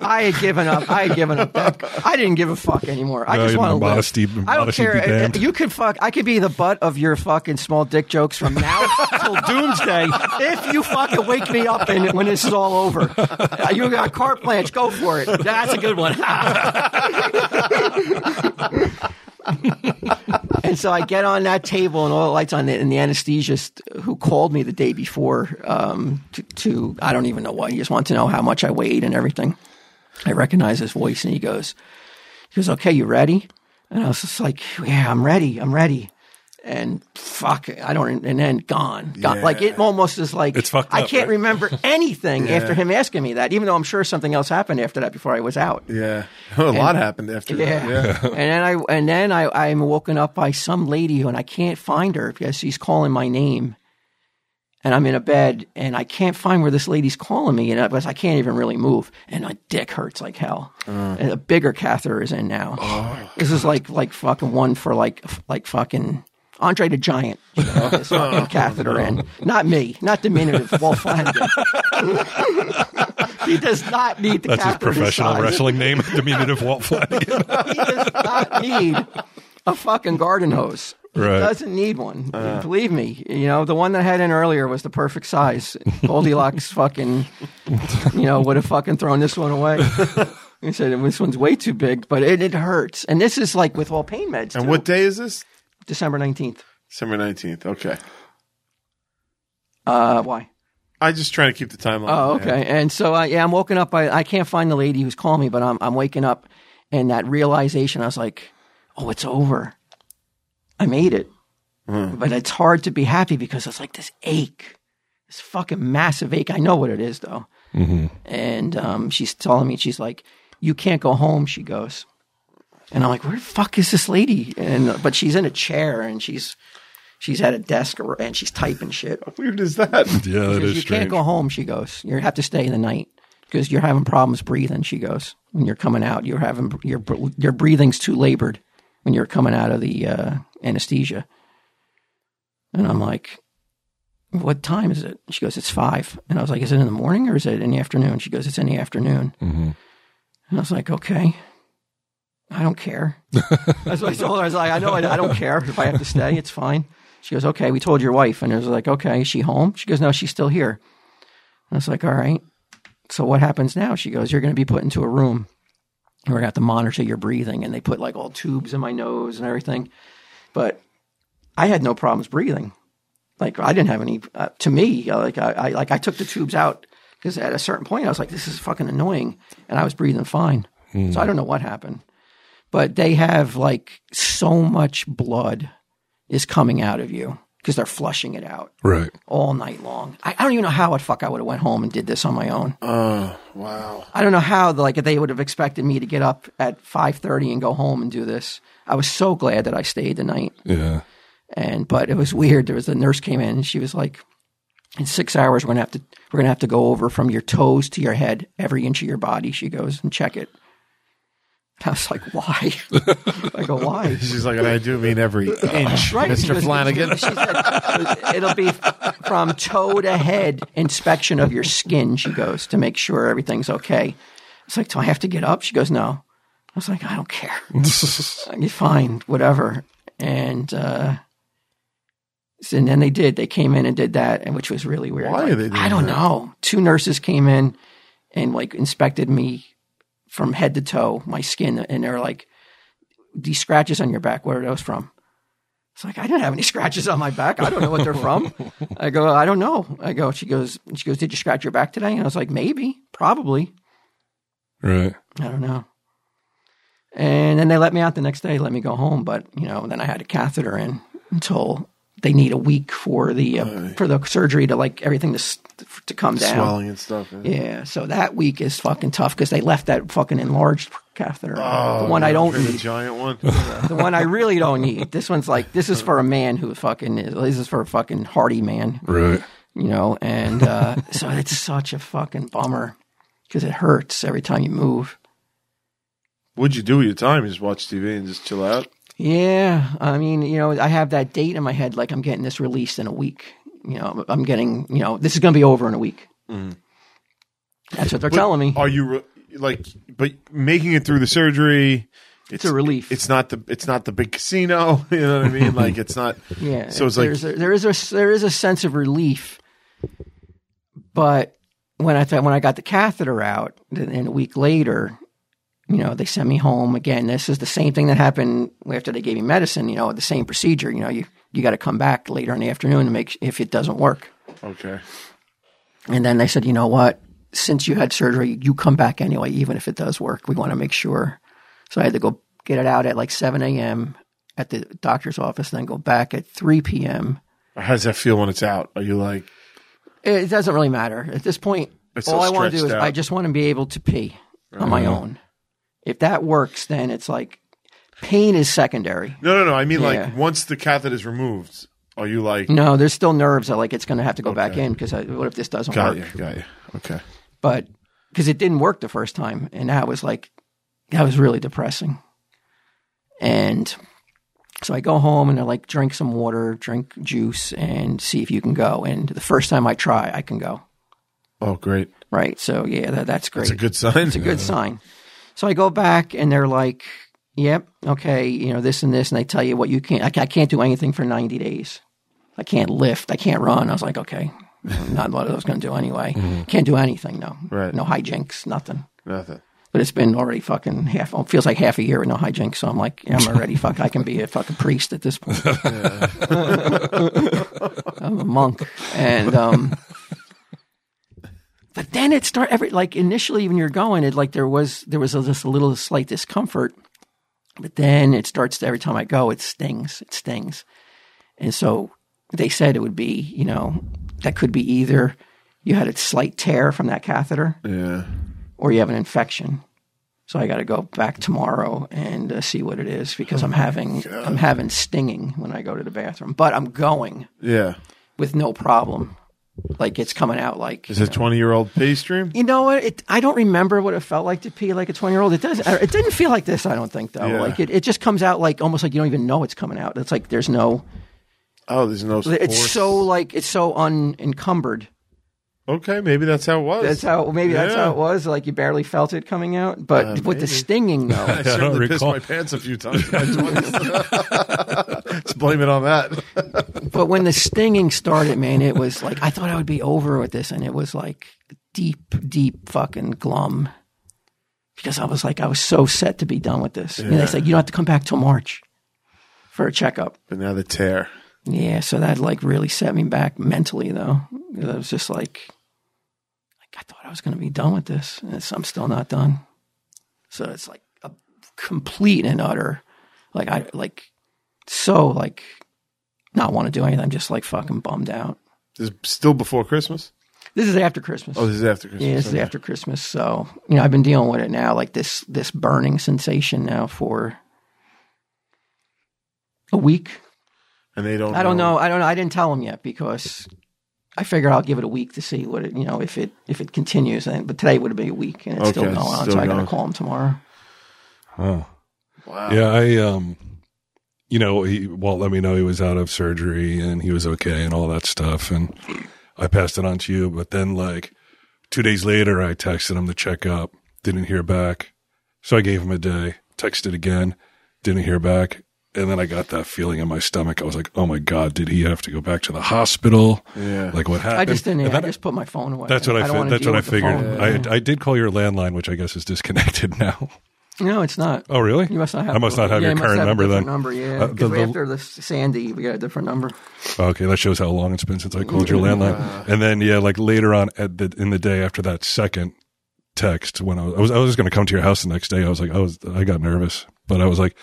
I had given up. I had given up. That. I didn't give a fuck anymore. I No, just your want to modesty- live. I don't modesty care. be damned. You could fuck. I could be the butt of your fucking small dick jokes from now till doomsday if you fucking wake me up and when this is all over. Uh, You got carte blanche. Go for it. That's a good one. and so I get on that table and all the lights on it, and the anesthesiast who called me the day before um, to, to I don't even know what he just wanted to know how much I weighed and everything. I recognize his voice, and he goes, he goes, "Okay, you ready?" And I was just like, "Yeah, I'm ready. I'm ready." And fuck, I don't. And then gone, gone. Like it almost is like It's fucked I up, can't right? remember anything after him asking me that, even though I'm sure something else happened after that before I was out. Yeah, a lot happened after Yeah. that. Yeah, and then I and then I I'm woken up by some lady and I can't find her because she's calling my name. And I'm in a bed and I can't find where this lady's calling me and I, because I can't even really move and my dick hurts like hell. Uh. And a bigger catheter is in now. Oh. This is like like fucking one for like like fucking Andre the Giant. You know, this fucking catheter in. Not me. Not diminutive. Walt Flanagan. he does not need the That's his catheter this professional size wrestling name, diminutive Walt Flanagan. he does not need a fucking garden hose. Right. He doesn't need one. Uh. Believe me. You know, the one that I had in earlier was the perfect size. Goldilocks fucking, you know, would have fucking thrown this one away. He said, this one's way too big, but it, it hurts. And this is like with all pain meds. and too. what day is this? December 19th. December nineteenth. Okay, Uh, why? I just trying to keep the timeline. Oh, man. okay. And so, uh, yeah, I'm woken up. I, I can't find the lady who's calling me, but I'm, I'm waking up and that realization, I was like, oh, it's over. I made it. But it's hard to be happy because it's like this ache, this fucking massive ache. I know what it is though. And um, she's telling me, she's like, you can't go home, she goes. And I'm like, where the fuck is this lady? And but she's in a chair and she's she's at a desk and she's typing shit. How Weird is that? Yeah, that She is you strange. can't go home. She goes, you have to stay the night because you're having problems breathing. She goes, when you're coming out, you're having your your breathing's too labored when you're coming out of the uh, anesthesia. And I'm like, what time is it? She goes, it's five. And I was like, is it in the morning or is it in the afternoon? She goes, it's in the afternoon. Mhm. And I was like, okay. I don't care. That's what I told her. I was like, I know I, I don't care if I have to stay. It's fine. She goes, okay, we told your wife. And I was like, okay, is she home? She goes, no, she's still here. And I was like, all right. So what happens now? She goes, you're going to be put into a room. We're going to have to monitor your breathing. And they put like all tubes in my nose and everything. But I had no problems breathing. Like I didn't have any, uh, to me, uh, like I, I, like I took the tubes out because at a certain point I was like, this is fucking annoying. And I was breathing fine. So I don't know what happened but they have like so much blood is coming out of you because they're flushing it out Right. all night long. I, I don't even know how the fuck I would have went home and did this on my own. Oh, wow. I don't know how like they would have expected me to get up at five thirty and go home and do this. I was so glad that I stayed the night. Yeah. And but it was weird. There was a nurse came in and she was like, "In six hours, we're gonna have to we're gonna have to go over from your toes to your head, every inch of your body." She goes and check it. And I was like, "Why?" I go, "Why?" She's like, I do mean every inch, Right. Mr. goes- Flanagan. She said, it'll be from toe to head inspection of your skin, she goes, to make sure everything's okay. It's like, do I have to get up? She goes, no. I was like, I don't care. You're fine, whatever. And, uh, so- and then they did. They came in and did that, and which was really weird. Why are they doing I don't that? know. Two nurses came in and like inspected me from head to toe, my skin, and they're like, "These scratches on your back, where are those from?" It's like I didn't have any scratches on my back. I don't know what they're from. I go, I don't know. I go. She goes. She goes. Did you scratch your back today? And I was like, maybe, probably. Right. I don't know. And then they let me out the next day, let me go home. But you know, then I had a catheter in until they need a week for the uh, for the surgery to like everything to to come down. Swelling and stuff. yeah. Yeah, so that week is fucking tough because they left that fucking enlarged catheter, Oh, the one I don't For the need, giant one. the one I really don't need. This one's like this is for a man who fucking is. This is for a fucking hardy man, Right. you know. And uh, so it's such a fucking bummer because it hurts every time you move. What'd you do with your time? You just watch TV and just chill out? Yeah, I mean, you know, I have that date in my head, like I'm getting this released in a week. You know, I'm getting, you know, this is going to be over in a week. Mm-hmm. That's what they're telling me. Are you re- like, but making it through the surgery? It's, a relief. It's not the it's not the big casino. You know what I mean? Like it's not. Yeah. So it's like there's a, there is a there is a sense of relief, but when I thought when I got the catheter out, and a week later, you know, they sent me home again. This is the same thing that happened after they gave me medicine. You know, the same procedure. You know, you you got to come back later in the afternoon to make if it doesn't work. okay. And then they said, you know what? Since you had surgery, you come back anyway, even if it does work. We want to make sure. So I had to go get it out at like 7 a.m. at the doctor's office, then go back at 3 p.m. How does that feel when it's out? Are you like? It doesn't really matter at this point. It's all I want to do is out. I just want to be able to pee on my uh-huh. own. If that works, then it's like pain is secondary. No, no, no. I mean, Yeah. like once the catheter is removed, are you like? No, there's still nerves that like it's going to have to go back in because what if this doesn't Got work? you. Got you. Okay. But because it didn't work the first time, and that was like that was really depressing. And so I go home and I like drink some water, drink juice, and see if you can go. And the first time I try, I can go. Oh, great. Right. So yeah, that, that's great. That's a good sign. It's a good sign. So I go back and they're like, "Yep, okay, you know this and this," and they tell you what you can't. I, I can't do anything for ninety days. I can't lift. I can't run. I was like, okay, not what I was going to do anyway. Can't do anything. No, Right. No hijinks. Nothing. Nothing. But it's been already fucking half. It feels like half a year with no hijinks. So I'm like, I'm already fuck. I can be a fucking priest at this point. I'm a monk, and um, but then it start every like initially when you're going, it like there was there was a, just a little slight discomfort, but then it starts to every time I go, it stings, it stings, and so they said it would be you know that could be either you had a slight tear from that catheter Yeah. or you have an infection. So I got to go back tomorrow and uh, see what it is because I'm having I'm having stinging when I go to the bathroom. But I'm going Yeah. with no problem. Like it's coming out like Is it twenty year old pay stream? you know what? It, I don't remember what it felt like to pee like a 20 year old. It does. It didn't feel like this. I don't think though. Yeah. Like it, it just comes out like almost like you don't even know it's coming out. It's like there's no. Oh, there's no. It's so like it's so unencumbered. Okay, maybe that's how it was. That's how maybe that's Yeah. how it was. Like you barely felt it coming out. But Uh, with the stinging though, I certainly pissed recall. my pants a few times. in my 20s. Let's blame it on that. But when the stinging started, man, it was like I thought I would be over with this, and it was like deep, deep fucking glum. Because I was like, I was so set to be done with this. And they said, you don't have to come back till March for a checkup. But now the tear. Yeah, so that like really set me back mentally, though. 'Cause I was just like, like I thought I was going to be done with this, and I'm still not done. So it's like a complete and utter, like I like so like not want to do anything. I'm just like fucking bummed out. This is still before Christmas. This is after Christmas. Oh, this is after Christmas. yeah, this is after Christmas. So you know, I've been dealing with it now, like this this burning sensation now for a week. And they don't. I don't know. I don't know. I didn't tell them yet because I figured I'll give it a week to see what it, you know, if it if it continues. And but today would have been a week, and it's still going on. still so I got to call him tomorrow. Oh. Wow. Yeah, I um you know, he Walt let me know he was out of surgery and he was okay and all that stuff and I passed it on to you, but then like two days later I texted him to check up, didn't hear back. So I gave him a day, texted again, didn't hear back. And then I got that feeling in my stomach. I was like, "Oh my god, did he have to go back to the hospital? Yeah. Like what happened?" I just didn't. And I just put my phone away. that's what I. don't fi- that's what I figured. phone. I I did call your landline, which I guess is disconnected now. no, it's not. Oh, really? You must not have. I must not have yeah, your current have a number then. Number, yeah. Uh, Because the- the- after the Sandy, we got a different number. Okay, that shows how long it's been since I called your landline. And then yeah, like later on at the in the day after that second text, when I was I was, I was going to come to your house the next day, I was like, I was I got nervous, but I was like,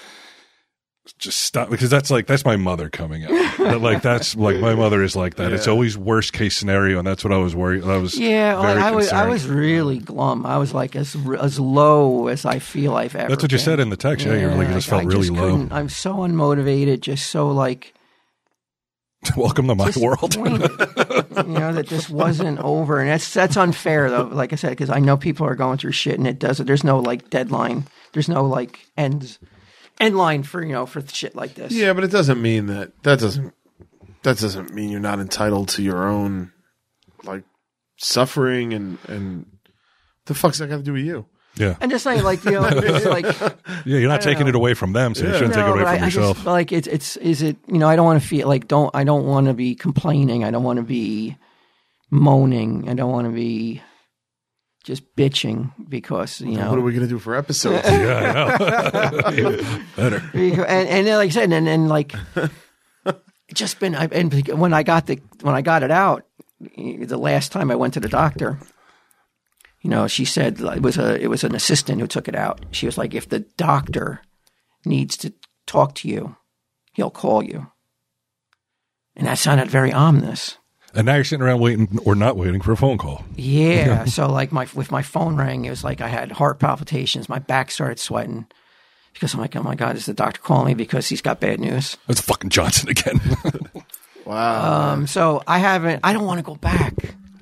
just stop because that's like that's my mother coming out. That, like that's like my mother is like that. It's always worst case scenario, and that's what I was worried. I was Yeah, very I was. I was really glum. I was like as as low as I feel I've ever. That's what you said in the text. Yeah, you were like, just felt I really low. I'm so unmotivated. Just so like Welcome to my world. you know that this wasn't over, and that's that's unfair though. Like I said, because I know people are going through shit, and it doesn't. There's no like deadline. There's no like end end line for you know for shit like this. Yeah, but it doesn't mean that. That doesn't. That doesn't mean you're not entitled to your own, like, suffering and and. The fuck's that got to do with you? yeah, I'm just saying, like you know, like yeah. You're not taking it away from them, so you shouldn't take it away from I, yourself. I just, like it's it's is it you know I don't want to feel like don't I don't want to be complaining. I don't want to be moaning. I don't want to be just bitching because you know What are we gonna do for episodes? yeah, I know. Better. and, and then, like I said, and then like just been, I, and when I got the when I got it out, the last time I went to the doctor, you know, she said it was a it was an assistant who took it out. She was like, if the doctor needs to talk to you, he'll call you, and that sounded very ominous. And now you're sitting around waiting or not waiting for a phone call. Yeah. so like my with my phone rang, it was like I had heart palpitations. My back started sweating because I'm like, oh my god, is the doctor calling me because he's got bad news? It's fucking Johnson again. wow. Um, so I haven't. I don't want to go back.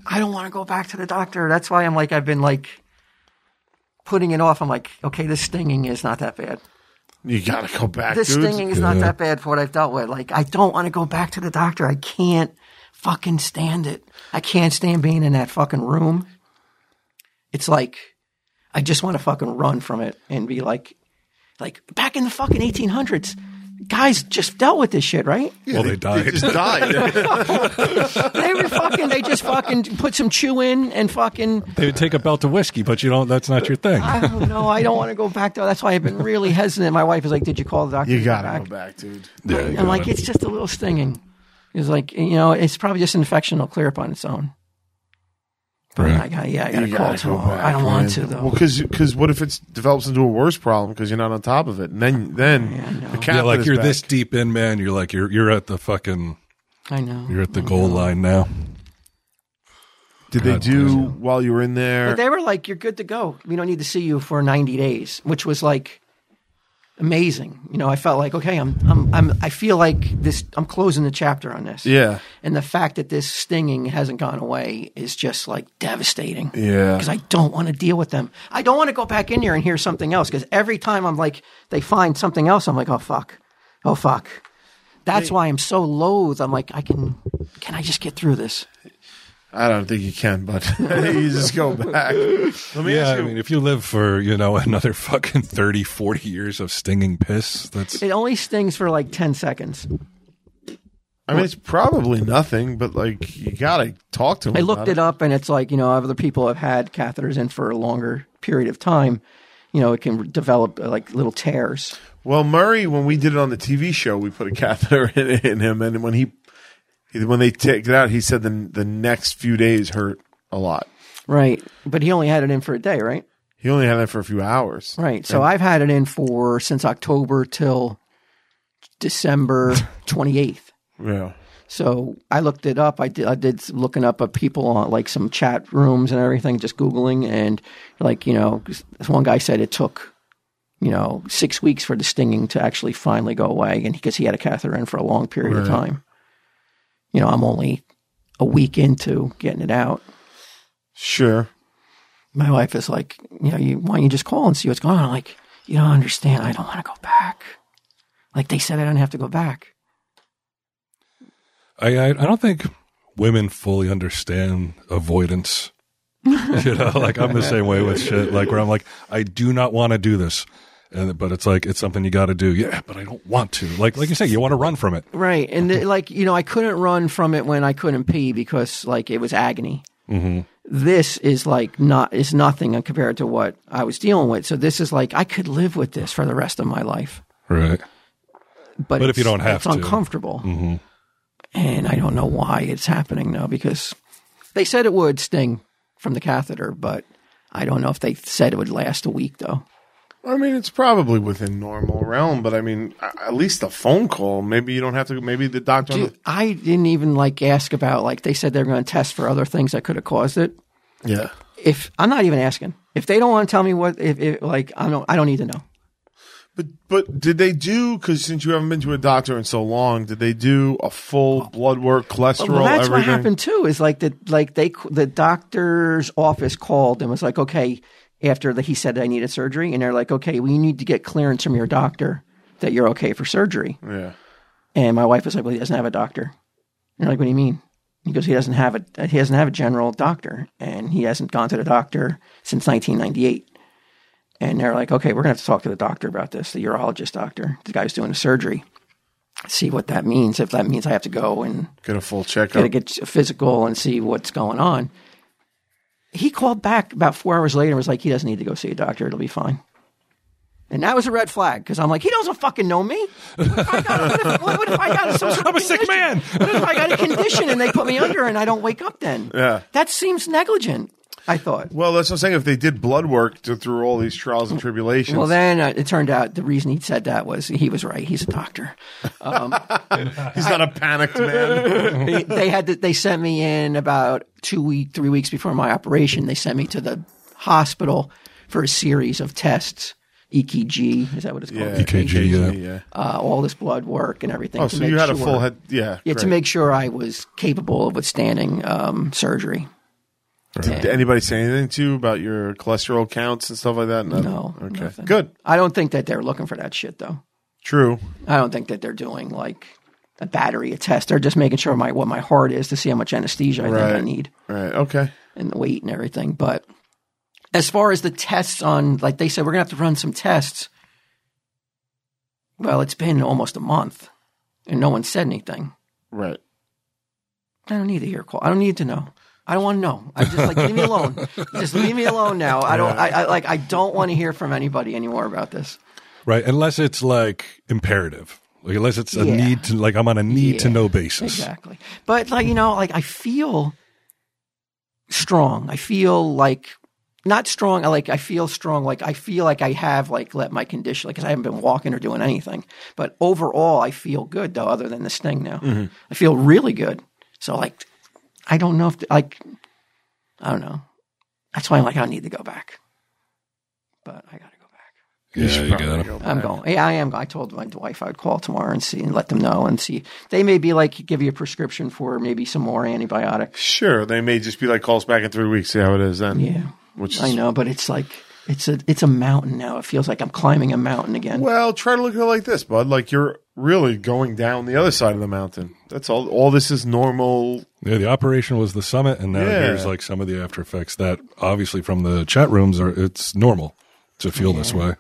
I don't want to go back to the doctor. That's why I'm like I've been like putting it off. I'm like, okay, this stinging is not that bad. you gotta go back, This dude. stinging is not that bad for what I've dealt with. Like I don't want to go back to the doctor. I can't fucking stand it. I can't stand being in that fucking room. It's like I just want to fucking run from it and be like, like back in the fucking 1800s, guys just dealt with this shit, right? well, they They died. just died. They were fucking. They just fucking put some chew in and fucking. they would take a belt of whiskey, but you don't. That's not your thing. I don't know. I don't want to go back there. That's why I've been really hesitant. My wife is like, "Did you call the doctor?" you gotta back? go back, dude. Yeah, I'm like, it's just a little stinging. It's like you know, it's probably just an infection. It'll clear up on its own. But Right. I got yeah, I got You to call gotta go tomorrow. back. I don't man. want to though. Well, because what if it develops into a worse problem because you're not on top of it, and then then oh, Yeah, I know. the yeah, like you're back. this deep in, man. You're like you're you're at the fucking I know. you're at the goal line now. Did they do while you were in there? But they were like, "You're good to go. We don't need to see you for 90 days," which was like amazing. You know, I felt like, okay, I'm, I'm, I'm, I feel like this. I'm closing the chapter on this. yeah, And the fact that this stinging hasn't gone away is just like devastating. yeah. Because I don't want to deal with them. I don't want to go back in here and hear something else. Because every time I'm like, they find something else, I'm like, oh fuck, oh fuck. That's why I'm so loath. I'm like, I can, can I just get through this? I don't think you can, but you just go back. Let me Yeah, ask I mean, if you live for you know another fucking 30, 40 years of stinging piss, that's It only stings for like 10 seconds. I mean, it's probably nothing, but like you gotta talk to him. I looked about it up and it's like, you know, other people have had catheters in for a longer period of time. You know, it can develop uh, like little tears. Well, Murray, when we did it on the TV show, we put a catheter in, in him, and when he when they take it out, he said the the next few days hurt a lot. Right. But he only had it in for a day, right? He only had that for a few hours. Right. So I've had it in for since October till December 28th. Yeah. So I looked it up. I did, I did looking up of people on like some chat rooms and everything, just Googling. And like, you know, this one guy said it took, you know, six weeks for the stinging to actually finally go away. And because he had a catheter in for a long period of time. You know, I'm only a week into getting it out. Sure. My wife is like, you know, you, why don't you just call and see what's going on? I'm like, you don't understand. I don't want to go back. Like they said, I don't have to go back. I, I I don't think women fully understand avoidance. you know, like I'm the same way with shit. Like where I'm like, I do not want to do this, and but it's like it's something you got to do. Yeah, but I don't want to. Like like you say, you want to run from it. Right. And the, like, you know, I couldn't run from it when I couldn't pee because like it was agony. Mm-hmm. This is like not, is nothing compared to what I was dealing with. So this is like, I could live with this for the rest of my life. Right. But, But if you don't have it's to. uncomfortable. Mm-hmm. And I don't know why it's happening now because they said it would sting from the catheter, but I don't know if they said it would last a week though. I mean, it's probably within normal realm, but I mean, at least a phone call. Maybe you don't have to. Maybe the doctor. Dude, I didn't even like ask about like they said they're going to test for other things that could have caused it. yeah. if I'm not even asking, if they don't want to tell me what, if, if like I don't, I don't need to know. But but did they do? Because since you haven't been to a doctor in so long, did they do a full blood work, cholesterol, Well, that's what happened too. Is like the like they the doctor's office called and was like, okay, after the, he said I needed surgery, and they're like, okay, we need to get clearance from your doctor that you're okay for surgery. Yeah. And my wife was like, well, he doesn't have a doctor. And they're like, what do you mean? He goes, he doesn't have a he doesn't have a general doctor, and he hasn't gone to the doctor since 1998. And they're like, okay, we're gonna have to talk to the doctor about this, the urologist doctor, the guy who's doing the surgery, see what that means. If that means I have to go and Get a full checkup. get a physical and see what's going on. He called back about four hours later and was like, he doesn't need to go see a doctor. It'll be fine. And that was a red flag because I'm like, he doesn't fucking know me. What if I got, what if, what if I got some sort of I'm a sick man. What if I got a condition and they put me under and I don't wake up then? Yeah. That seems negligent, I thought. Well, that's what I'm saying. If they did blood work to, through all these trials and tribulations, Well, then uh, it turned out the reason he said that was he was right. He's a doctor. he's not a panicked man. they, they had to, they sent me in about two week, three weeks before my operation. They sent me to the hospital for a series of tests. EKG is that what it's called? Yeah. EKG, yeah. yeah. Uh, all this blood work and everything. Oh, to so make you had a sure- full head. Yeah. Yeah, to make sure I was capable of withstanding um, surgery. Did anybody say anything to you about your cholesterol counts and stuff like that? No, Okay. nothing. Good. I don't think that they're looking for that shit though. True. I don't think that they're doing like a battery a test. They're just making sure my what my heart is to see how much anesthesia I think I need. Right. Okay. and the weight and everything. But as far as the tests on, like they said, we're gonna have to run some tests. Well, it's been almost a month, and no one said anything. Right. I don't need to hear call. I don't need to know. I don't want to know. I just like leave me alone. Just leave me alone now. I don't. I, I like. I don't want to hear from anybody anymore about this. Right. Unless it's like imperative. Like unless it's a Yeah. need to like I'm on a need to know basis. Exactly. But like you know, like I feel strong. I feel like not strong. I Like I feel strong. Like I feel like I have like let my condition like because I haven't been walking or doing anything. But overall, I feel good though. Other than the sting now, mm-hmm. I feel really good. So like, I don't know if like, I don't know. That's why I'm like I need to go back. But I got to go back. Yeah, should you probably got go I'm back. going. Yeah, I am. I told my wife I'd call tomorrow and see and let them know and see. They may be like give you a prescription for maybe some more antibiotics. Sure. They may just be like, call us back in three weeks, see how it is then. Yeah, Which is, I know, but it's like it's a it's a mountain now. It feels like I'm climbing a mountain again. Well, try to look at it like this, bud. Like you're really going down the other side of the mountain. That's all. All this is normal. Yeah, the operation was the summit, and now Yeah. here's like some of the after effects that obviously from the chat rooms are. It's normal to feel this way.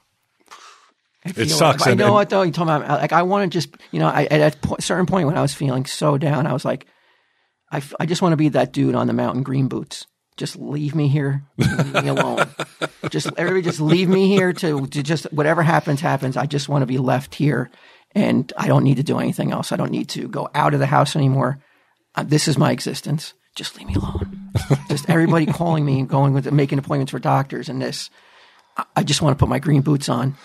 I it feel- sucks, I and- know and- what though. You talking about like I want to just you know I, at a po- certain point when I was feeling so down, I was like, I, f- I just want to be that dude on the mountain green boots. Just leave me here, leave me alone. just everybody, just leave me here to, to just whatever happens, happens. I just want to be left here, and I don't need to do anything else. I don't need to go out of the house anymore. Uh, this is my existence. Just leave me alone. just everybody calling me and going with making appointments for doctors and this. I- I just want to put my green boots on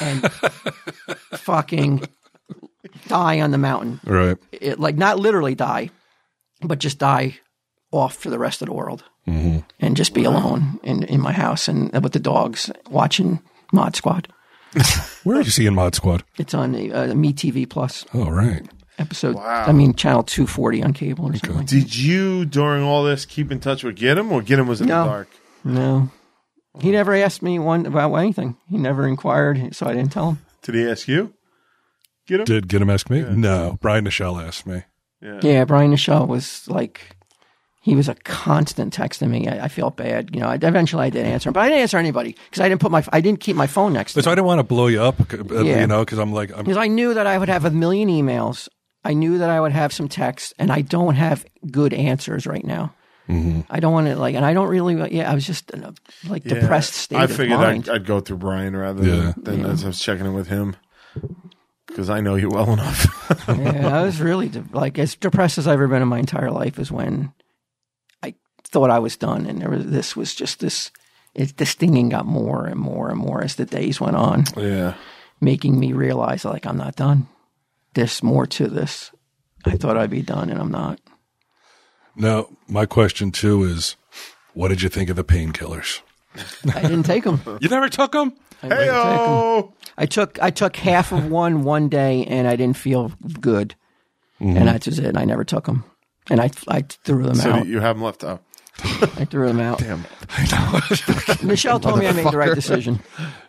and fucking die on the mountain. Right. It, like not literally die, but just die off for the rest of the world, Mm-hmm. and just be alone in in my house and with the dogs watching Mod Squad. Where are you seeing Mod Squad? It's on uh, Me TV Plus Oh, right. episode. I mean, channel two forty on cable or something. like that. Did you during all this keep in touch with Gidim, or Gidim was in No. the dark? No, he never asked me one about anything. He never inquired, so I didn't tell him. Did he ask you? Gidim? Did get him ask me? No. Brian Nichelle asked me. Yeah, Brian Michelle was like, he was a constant texting me. I, I felt bad, you know. I, eventually, I did answer him, but I didn't answer anybody because I didn't put my, I didn't keep my phone next to But so me I didn't want to blow you up, uh, Yeah. you know, because I'm like, because I knew that I would have a million emails. I knew that I would have some texts, and I don't have good answers right now. Mm-hmm. I don't want to like, and I don't really. Yeah, I was just in a like Yeah. depressed state I of figured mind. I'd, I'd go through Brian rather Yeah. than, than as I was checking in with him because I know you well enough. yeah, I was really de- like as depressed as I've ever been in my entire life is when I thought I was done, and there was this was just this. It, the stinging got more and more and more as the days went on, yeah. making me realize like I'm not done. There's more to this. I thought I'd be done, and I'm not. now my question too is, what did you think of the painkillers? I didn't take them. You never took them? I didn't take 'em. Heyo! I took I took half of one one day, and I didn't feel good, mm-hmm. and that's just it. I never took them, and I I threw them So out. you have them left out. I threw them out. Damn. Michelle told me I made the right decision.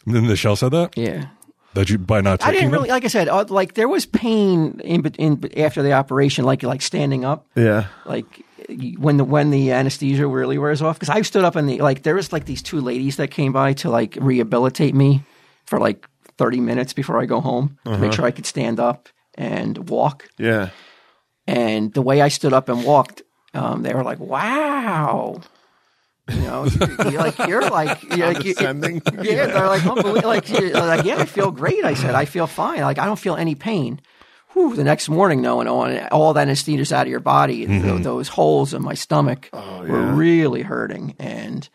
Then Nichelle said that Yeah. that you by not I didn't them. really, like I said, uh, like there was pain in, in after the operation, like like standing up, Yeah. like when the when the anesthesia really wears off. Because I stood up in the like there was like these two ladies that came by to like rehabilitate me for like thirty minutes before I go home to make sure I could stand up and walk. Yeah. And the way I stood up and walked, um, they were like, "Wow." You know, you're like you're like you're like you- yeah, they're like, unbelievable. like, like, yeah, I feel great. I said, I feel fine. Like, I don't feel any pain. Whew, the next morning, knowing all, all that anesthesia's out of your body, th- those holes in my stomach were really hurting, and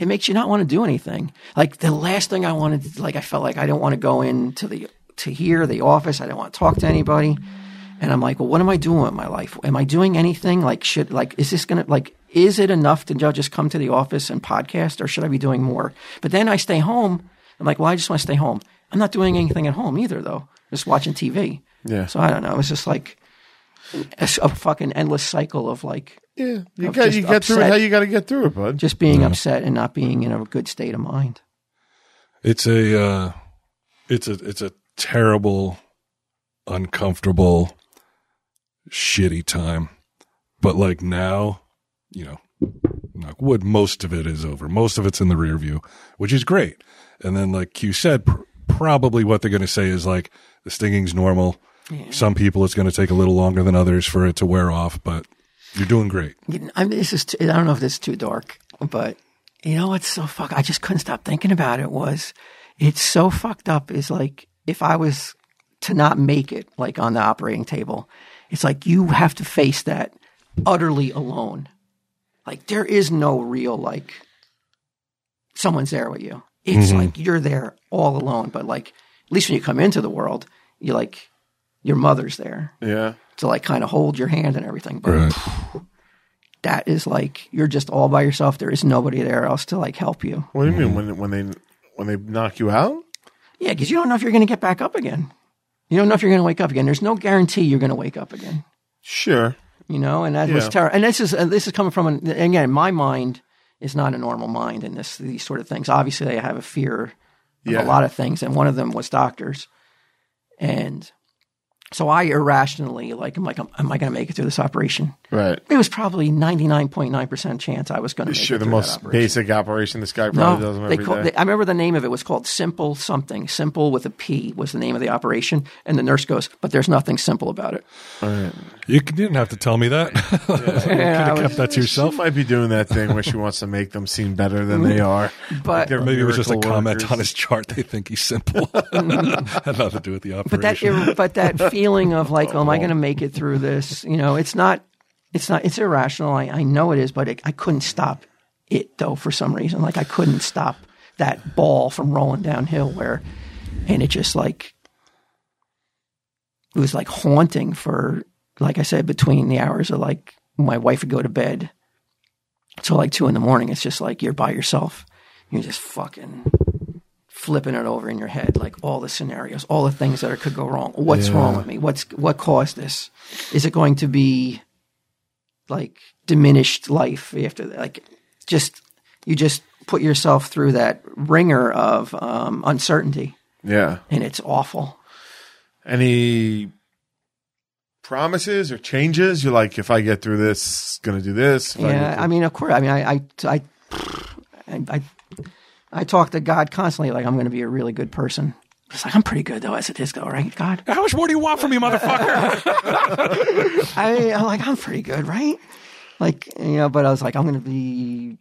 it makes you not want to do anything. Like the last thing I wanted, like I felt like I didn't want to go into the to here, the office. I didn't want to talk to anybody. And I'm like, well, what am I doing with my life? Am I doing anything? Like, should like, is this gonna like, is it enough to just come to the office and podcast, or should I be doing more? But then I stay home. I'm like, well, I just want to stay home. I'm not doing anything at home either, though. Just watching TV. Yeah. So I don't know. It's just like a, a fucking endless cycle of like Yeah. You got you get through it upset. how you got to get through it, bud. just being upset and not being in a good state of mind. It's a uh, it's a it's a terrible, uncomfortable, shitty time. But like now, you know, knock wood, most of it is over. Most of it's in the rear view, which is great. And then, like Q said, pr- probably what they're going to say is like the stinging's normal. Some people it's going to take a little longer than others for it to wear off, but you're doing great. You know, I mean, this is. Too, I don't know if this is too dark, but you know what's so fuck? I just couldn't stop thinking about it. Was it's so fucked up? Is like if I was to not make it, like on the operating table, it's like you have to face that utterly alone. Like there is no real like someone's there with you. It's mm-hmm. like you're there all alone. But like at least when you come into the world, you like your mother's there Yeah. to like kind of hold your hand and everything. But Right. that is like you're just all by yourself. There is nobody there else to like help you. What do you mean mm-hmm. when when they when they knock you out? Yeah, because you don't know if you're going to get back up again. You don't know if you're going to wake up again. There's no guarantee you're going to wake up again. Sure. You know, and that was terrible. And this is and this is coming from an, again, my mind is not a normal mind in this these sort of things. Obviously, I have a fear of Yeah. a lot of things, and one of them was doctors. And so I irrationally like I'm like, am I going to make it through this operation? Right. It was probably 99.9% chance I was going to make Sure. it The most that operation. basic operation this guy probably does them every call, day. they, I remember the name of it was called Simple Something. Simple with a P was the name of the operation. And the nurse goes, but there's nothing simple about it. You c- didn't have to tell me that. you could I have was- kept that to She yourself. might be doing that thing where she wants to make them seem better than they mm-hmm. are. But They're Maybe it was just a miracle comment on his chart. They think he's simple. Had nothing to do with the but that operation. but that feeling of like, oh, am I oh. going to make it through this? You know, it's not it's not it's irrational. I, I know it is, but it, I couldn't stop it though for some reason. Like I couldn't stop that ball from rolling downhill where, and it just like it was like haunting for, like I said, between the hours of like my wife would go to bed till like two in the morning. It's just like you're by yourself. You're just fucking flipping it over in your head, like all the scenarios, all the things that are, could go wrong. What's wrong with me? What's what caused this? Is it going to be like diminished life after like just you just put yourself through that wringer of um, uncertainty, Yeah. and it's awful. Any promises or changes? You're like, if I get through this, gonna do this. I Yeah, through- I mean, of course. I mean, I, I, I, I, I, I talk to God constantly. Like I'm going to be a really good person. It's like I'm pretty good though, as it is, though, right? God, How much more do you want from me, motherfucker? I, I'm like I'm pretty good, right? Like you know, but I was like I'm going to be.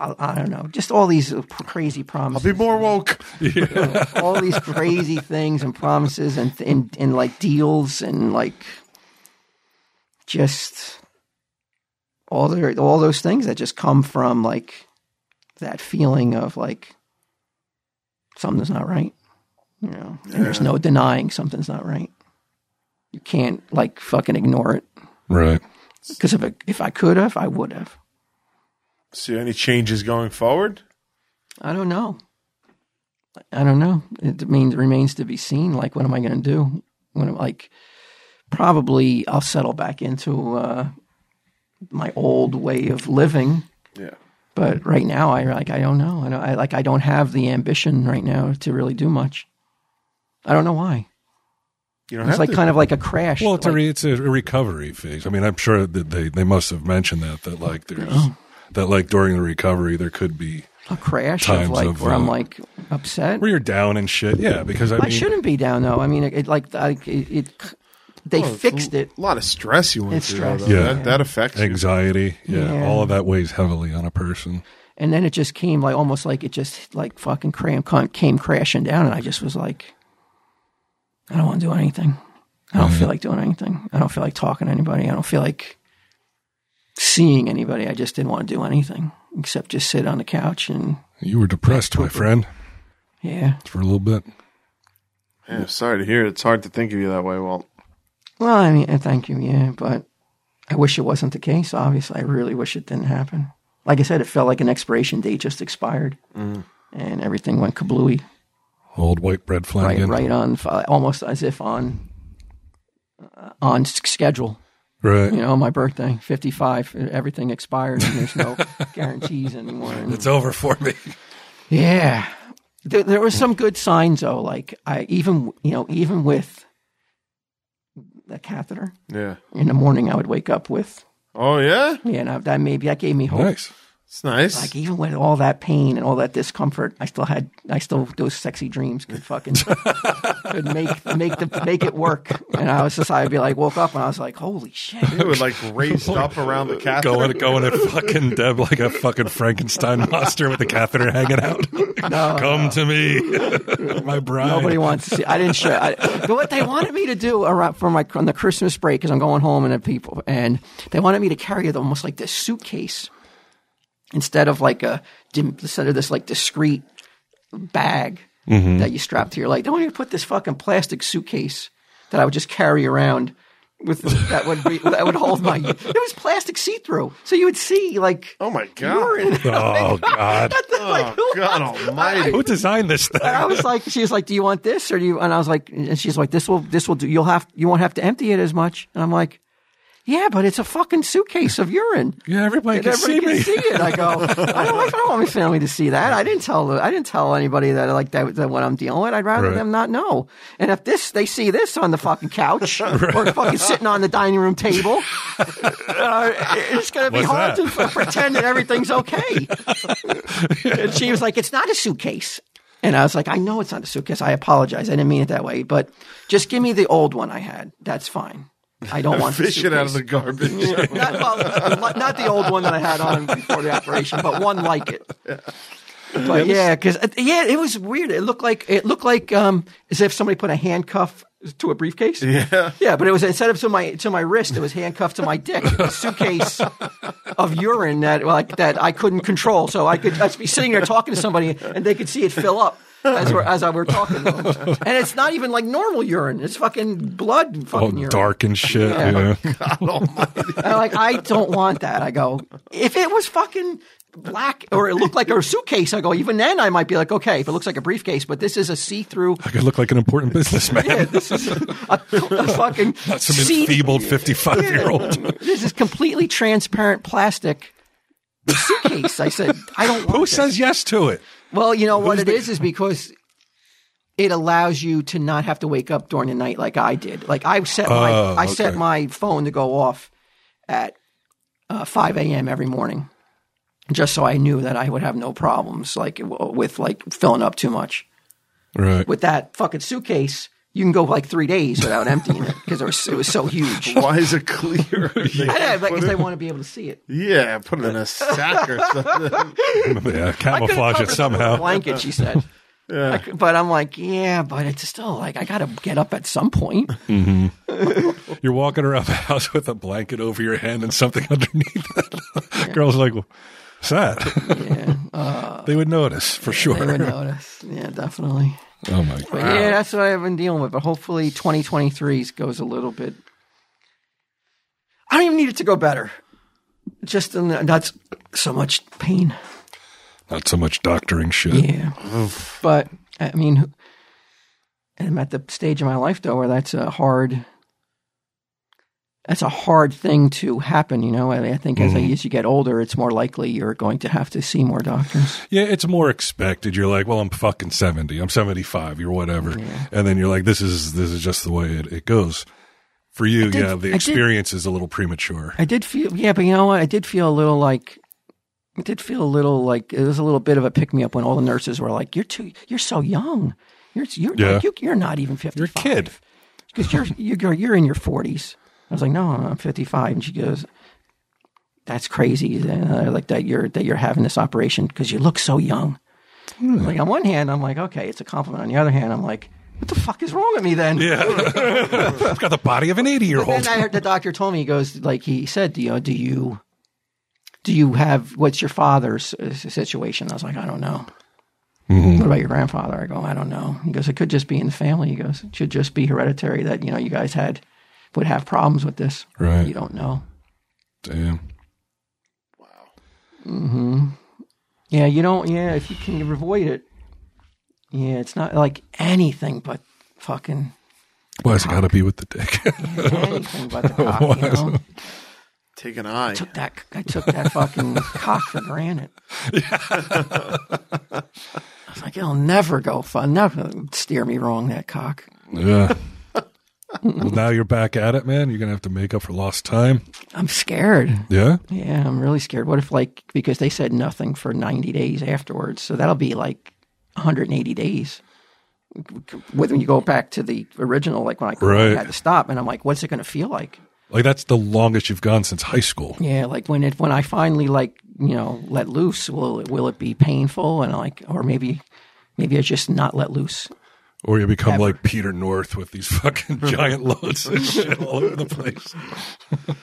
I, I don't know, just all these uh, crazy promises. I'll be more woke. all these crazy things and promises and, and and like deals and like just all the all those things that just come from like that feeling of like something's not right, you know. And there's no denying something's not right. You can't like fucking ignore it right. because if it, if I could have, I would have. See any changes going forward? I don't know. I don't know. It means remains to be seen. Like, what am I going to do? When I'm like, probably I'll settle back into uh, my old way of living. Yeah. But right now, I like I don't know. I, don't, I like I don't have the ambition right now to really do much. I don't know why. You don't It's have like to. kind of like a crash. Well, it's like, a re- it's a recovery phase. I mean, I'm sure that they they must have mentioned that that like there's Oh. that like during the recovery there could be a crash times of like of, where I'm uh, like upset. where you're down and shit. Yeah, because I I mean, shouldn't be down though. I mean, it, it like I, it, it they Well, fixed it. A lot of stress you went It's through. stress. Yeah. That, that affects you. anxiety. Yeah, Yeah. all of that weighs heavily on a person. and then it just came like almost like it just like fucking cram, came crashing down, and I just was like, I don't want to do anything. I don't feel mm-hmm. like doing anything. I don't feel like talking to anybody. I don't feel like seeing anybody. I just didn't want to do anything except just sit on the couch and You were depressed, my friend, yeah. for a little bit. Yeah, sorry to hear it. It's hard to think of you that way, Walt. Well, I mean, thank you, yeah, but I wish it wasn't the case. Obviously, I really wish it didn't happen. Like I said, it felt like an expiration date just expired, mm-hmm. and everything went kablooey. Old white bread right, Flanagan. right on, almost as if on uh, on schedule. Right. You know, my birthday, fifty five, everything expired, and there's no guarantees anymore. And- It's over for me. yeah, there, there were some good signs though. Like I even, you know, even with the catheter Yeah. in the morning, I would wake up with, Oh yeah, yeah, and I, that maybe that gave me hope. Nice. It's nice. Like even with all that pain and all that discomfort, I still had, I still those sexy dreams could fucking could make make the make it work. And I was just, I'd be like, woke up and I was like, holy shit, it was like raised up around the catheter. Going, going at fucking Deb like a fucking Frankenstein monster with the catheter hanging out. Come to me, my bride. nobody wants to see. I didn't show. I, but what they wanted me to do around for my on the Christmas break, because I'm going home and the people, and they wanted me to carry almost like this suitcase instead of like a instead of this like discreet bag mm-hmm. that you strap to your leg. They wanted me to put this fucking plastic suitcase that I would just carry around with that would be, that would hold my. It was plastic see through, so you would see like Oh my god! urine. Oh God! Oh god Almighty! Who designed this thing? I was like, she was like, "Do you want this or do you?" And I was like, and she's like, "This will, this will do. You'll have, you won't have to empty it as much." And I'm like, "Yeah, but it's a fucking suitcase of urine. Yeah, everybody can see everybody me. can see it." I go, "I don't, I don't want my family to see that. I didn't tell, I didn't tell anybody that like that, that what I'm dealing with. I'd rather Right. them not know. And if this, they see this on the fucking couch or fucking sitting on the dining room table, uh, it's going to be What's hard that? to pretend that everything's okay." And she was like, "It's not a suitcase." And I was like, "I know it's not a suitcase. I apologize. I didn't mean it that way. But just give me the old one I had. That's fine. I don't want Fish it out of the garbage. not, well, not the old one that I had on before the operation, but one like it. But yeah, because yeah, it was weird. It looked like it looked like um, as if somebody put a handcuff to a briefcase. Yeah. Yeah, but it was instead of to my to my wrist, it was handcuffed to my dick. A suitcase of urine that like that I couldn't control. So I could I'd be sitting there talking to somebody, and they could see it fill up as we're as I were talking. And it's not even like normal urine; it's fucking blood. All Fucking urine. dark and shit. Yeah. Yeah. And I'm like, I don't want that. I go, if it was fucking black or it looked like a suitcase, I go, even then I might be like, okay, if it looks like a briefcase, but this is a see-through. I could look like an important businessman. Yeah, this is a, a, fucking Not some see- enfeebled 55 year old. This is completely transparent plastic suitcase. I said, I don't want Who this. says yes to it? Well, you know what Who's it the- is is because it allows you to not have to wake up during the night like I did. Like I set my Oh, I set my phone to go off at uh, five a.m. every morning, just so I knew that I would have no problems like with like filling up too much. Right. With that fucking suitcase, you can go like three days without emptying it because it was it was so huge. Why is it clear? I know, because they want to be able to see it. yeah, put it in a sack or something. yeah, camouflage it somehow. Blanket, she said. Yeah. I c- but I'm like, yeah, but it's still like I got to get up at some point. Mm-hmm. You're walking around the house with a blanket over your head and something underneath it. Girls like, what's that? Yeah, uh, they would notice for sure. they would notice. Yeah, definitely. Oh my But god. yeah, that's what I've been dealing with. But hopefully, 2023 goes a little bit. I don't even need it to go better. Just in the, that's so much pain. Not so much doctoring shit. Yeah, but I mean, I'm at the stage of my life though where that's a hard. That's a hard thing to happen, you know. I I think as, I, mm-hmm. as you get older, it's more likely you're going to have to see more doctors. Yeah, it's more expected. You're like, well, I'm fucking 70. I'm 75. You're whatever. And then you're like, this is this is just the way it, it goes. For you, did- yeah, the did- experience is a little premature. I did feel, yeah, but you know what? I did feel a little like, it did feel a little like it was a little bit of a pick me up when all the nurses were like, "You're too, you're so young. You're you're Yeah. like, you, you're not even 55. You're a kid. because you're you're you're in your 40s." I was like, "No, I'm 55," and she goes, "That's crazy. Uh, like that you're that you're having this operation because you look so young." Hmm. Like on one hand, I'm like, "Okay, it's a compliment." On the other hand, I'm like, "What the fuck is wrong with me then?" Yeah. I've got the body of an 80 year old. And I heard the doctor told me he goes like he said, you know, do you do you have what's your father's uh, situation? I was like, I don't know. What about your grandfather? I go, I don't know. He goes, it could just be in the family. He goes, it should just be hereditary that you know you guys had would have problems with this. Right. You don't know. Damn. Wow, Hmm. yeah, you don't. Yeah, if you can avoid it. Yeah, it's not like anything but fucking Why's it got to be with the dick? anything but the cock. You know? Take an eye. took that I took that fucking cock for granted. I was like, it'll never go fun, never steer me wrong. That cock. yeah. Well, now you're back at it, man. You're going to have to make up for lost time. I'm scared. Yeah. Yeah, I'm really scared. What if like because they said nothing for 90 days afterwards, so that'll be like 180 days. When you go back to the original, like when I Right. had to stop, and I'm like, what's it going to feel like? Like that's the longest you've gone since high school. Yeah, like when it when I finally like you know let loose, will it will it be painful and like or maybe maybe I just not let loose. Or you become Ever. like Peter North with these fucking giant loads of shit all over the place.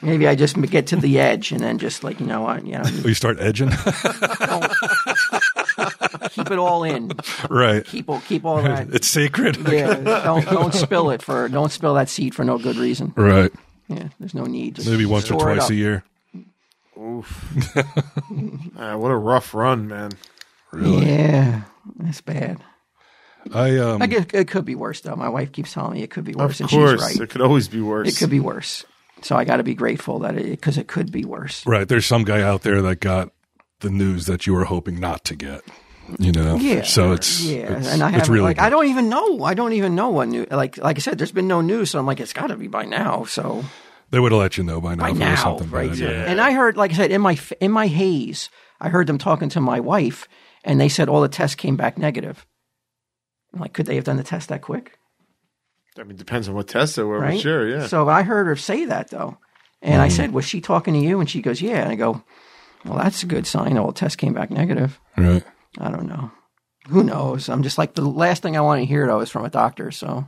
Maybe I just get to the edge and then just like you know what you know Or you start edging. keep it all in, right. keep all keep all that. It's sacred. Yeah, don't don't spill it for don't spill that seed for no good reason. Right. Yeah, there's no need. Just Maybe once or twice a year. Oof. Ah, what a rough run, man. Really? Yeah, that's bad. I um I guess it could be worse though. My wife keeps telling me it could be worse, Of and course, she's right. it could always be worse. It could be worse. So I got to be grateful that it because it could be worse. right, there's some guy out there that got the news that you were hoping not to get. You know? Yeah. So it's yeah, it's, and I haven't really like good. I don't even know. I don't even know what new. Like like I said, there's been no news, so I'm like, it's got to be by now. So they would have let you know by now by if there was now, something right? bad. Yeah. And I heard, like I said, in my in my haze, I heard them talking to my wife, and they said all the tests came back negative. I'm like, could they have done the test that quick? I mean, depends on what test they were, Right? but sure, yeah. So I heard her say that though, and I hmm. said, was she talking to you? And she goes, yeah. And I go, well, that's a good sign. All the tests came back negative. Right. I don't know. Who knows? I'm just like the last thing I want to hear though is from a doctor. So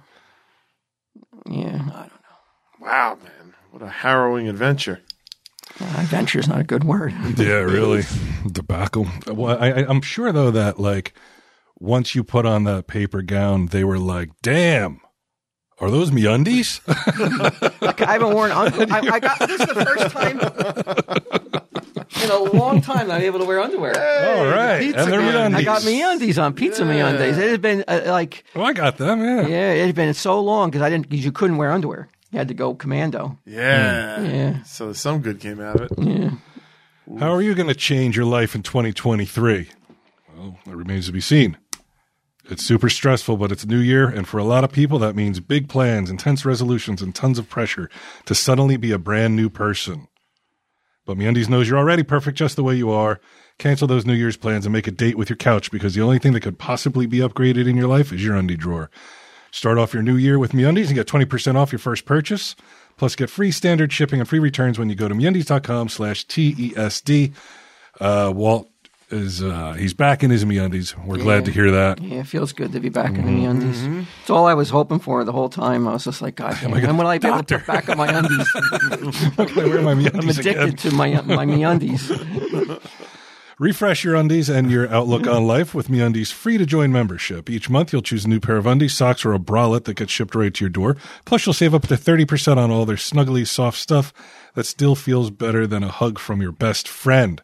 Yeah, I don't know. Wow, man, what a harrowing adventure. know. Adventure is not a good word. Yeah, really. Debacle. Well, I, I, I'm sure though that like once you put on that paper gown, they were like, "Damn, are those MeUndies?" Like, I haven't worn. Un- I, I got this is the first time in a long time that I'm able to wear underwear. All right, pizza and they're. MeUndies. I got MeUndies on pizza MeUndies. It has been uh, like Oh, I got them. Yeah. yeah, it had been so long because I didn't because you couldn't wear underwear. You had to go commando. Yeah. Yeah. So some good came out of it. Yeah. How are you going to change your life in 2023? Well, that remains to be seen. It's super stressful, but it's new year, and for a lot of people, that means big plans, intense resolutions, and tons of pressure to suddenly be a brand new person. But MeUndies knows you're already perfect just the way you are. Cancel those New Year's plans and make a date with your couch because the only thing that could possibly be upgraded in your life is your undie drawer. Start off your new year with MeUndies and get 20% off your first purchase. Plus, get free standard shipping and free returns when you go to MeUndies.com slash TESD. Uh, Walt is, uh, he's back in his MeUndies. We're glad to hear that. Yeah, it feels good to be back in Mm-hmm. the undies. It's all I was hoping for the whole time. I was just like, God, damn, when will I be able to put back on my undies? Wear my I'm addicted again. to my my MeUndies. Refresh your undies and your outlook on life with MeUndies free to join membership. Each month you'll choose a new pair of undies, socks, or a bralette that gets shipped right to your door. Plus you'll save up to 30% on all their snuggly soft stuff that still feels better than a hug from your best friend.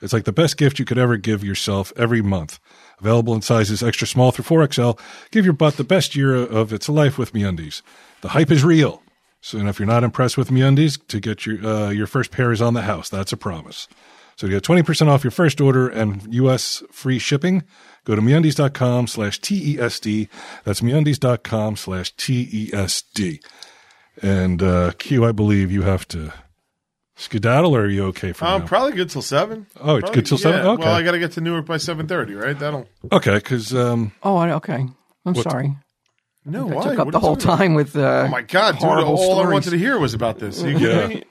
It's like the best gift you could ever give yourself every month. Available in sizes extra small through 4XL. Give your butt the best year of its life with MeUndies. The hype is real. So and if you're not impressed with MeUndies, to get your uh, your first pair is on the house. That's a promise. So to get 20% off your first order and U.S. free shipping, go to MeUndies.com slash TESD. That's MeUndies.com slash TESD. And uh, Q, I believe you have to skedaddle, or are you okay for Um, now? probably good till seven. Oh, it's Probably- good till seven? yeah. Okay. Well, I got to get to Newark by seven thirty, right? That'll. okay, because um, Oh, okay. I'm sorry. No, I why? took up What the whole time with uh, Oh my god, dude! horrible All I wanted to hear was about this. You Yeah. kidding me?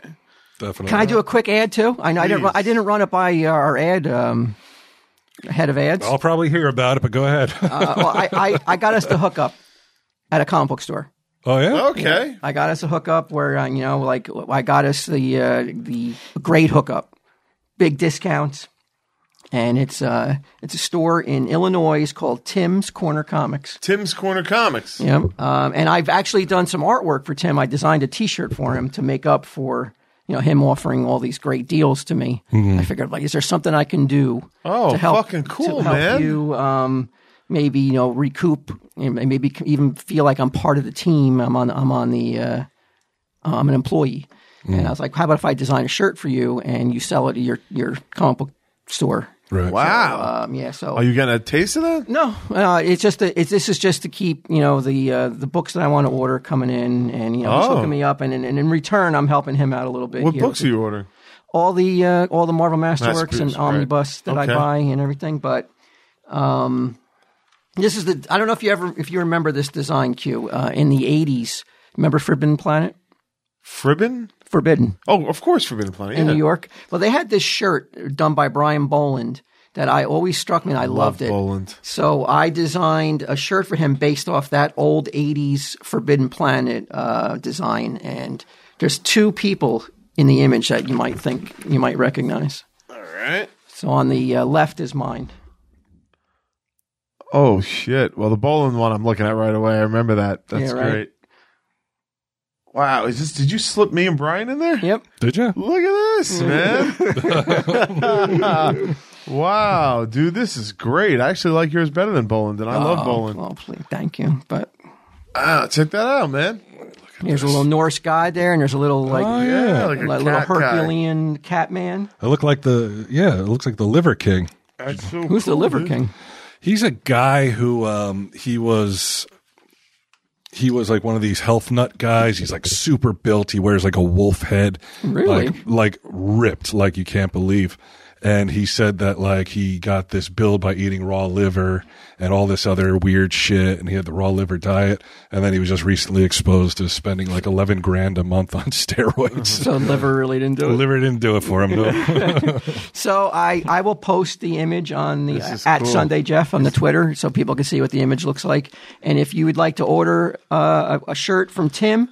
definitely. Can I do a quick ad too? I, know I didn't. I didn't run it by uh, our ad um, head of ads. I'll probably hear about it, but go ahead. Uh, well, I, I, I got us to hook up at a comic book store. Oh yeah. Okay. I got us a hookup where uh, you know, like I got us the uh, the great hookup, big discounts, and it's uh it's a store in Illinois it's called Tim's Corner Comics. Tim's Corner Comics. Yep. Um, and I've actually done some artwork for Tim. I designed a T-shirt for him to make up for you know him offering all these great deals to me. I figured, like, is there something I can do Oh, to help fucking cool, to help man. you? Um, maybe you know recoup, you know, maybe even feel like I'm part of the team. I'm on. I'm on the. Uh, I'm an employee, and I was like, how about if I design a shirt for you and you sell it at your your comic book store? Right. Wow. Um, yeah. So Are you getting a taste of that? no, uh, it's just a, it's this is just to keep you know the uh, the books that I want to order coming in, and you know he's Oh. hooking me up, and, and and in return I'm helping him out a little bit. What here books are you ordering? all the uh, all the Marvel Masterworks Masterpiece, and right. Omnibus that Okay. I buy and everything. But um, this is the I don't know if you ever if you remember this design cue uh, in the '80s. Remember Forbidden Planet? Fribbin? Forbidden Oh, of course, Forbidden Planet. in yeah. New York. Well, they had this shirt done by Brian Bolland that I always struck me and I loved it. Bolland. So I designed a shirt for him based off that old '80s Forbidden Planet uh, design, and there's two people in the image that you might think you might recognize. All right. So on the uh, left is mine. Oh shit! Well, the Bolland one I'm looking at right away. I remember that. That's Yeah, right. great. Wow, is this? Did you slip me and Brian in there? Yep. Did you? Look at this, man. wow, dude, this is great. I actually like yours better than Bolland, and I love Bolland. Well, please, thank you. But Ah, check that out, man. there's a little Norse guy there, and there's a little like Oh, Yeah, yeah. like a li- little cat guy. Herculean cat man. I look like the yeah. It looks like the Liver King. That's so Who's the cool, Liver dude. King? He's a guy who um he was he was like one of these health nut guys. He's like super built. He wears like a wolf head. Really? Like like ripped like you can't believe. And he said that like he got this build by eating raw liver and all this other weird shit and he had the raw liver diet and then he was just recently exposed to spending like 11 grand a month on steroids. So liver really didn't do it. liver didn't do it for him. No. So I, I will post the image on the at cool. Sunday Jeff on the Twitter so people can see what the image looks like. And if you would like to order uh, a, a shirt from Tim,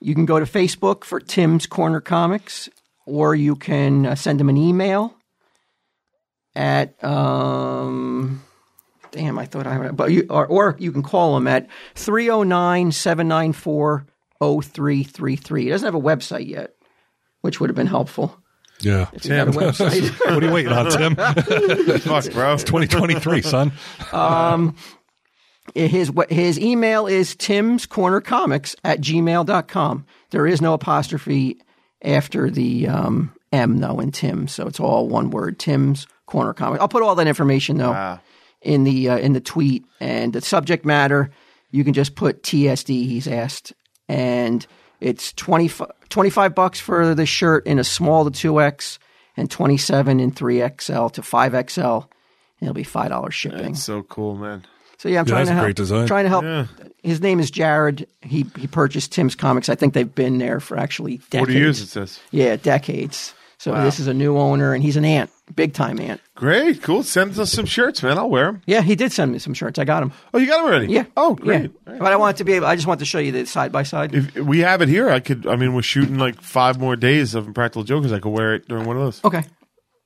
You can go to Facebook for Tim's Corner Comics, or you can uh, send him an email at um, damn, I thought I but you or, or you can call him at 309-794-0333. He doesn't have a website yet, which would have been helpful. Yeah. If he a website. what are you waiting on, Tim? Fuck, bro. 2023, son. um, his his email is tim's corner comics at gmail.com there is no apostrophe after the um, m though in tim so it's all one word tim's corner comics i'll put all that information though Wow. in the uh, in the tweet and the subject matter you can just put tsd he's asked and it's 20, 25 bucks for the shirt in a small to 2x and 27 in 3xl to 5xl it'll be $5 shipping It's so cool, man. so yeah, I'm Yeah, trying to a help. great design. Trying to help. His name is Jared. He he purchased Tim's comics. I think they've been there for actually decades. 40 years, it says. Yeah, decades. So this is a new owner, and he's an ant, big time man. Great, cool. Send us some shirts, man. I'll wear them. Yeah, he did send me some shirts. I got them. Oh, you got them already? Yeah. Oh, great. Yeah. But I wanted to be able. I just want to show you the side by side. If we have it here, I could. I mean, we're shooting like five more days of Impractical Jokers. I could wear it during one of those. Okay.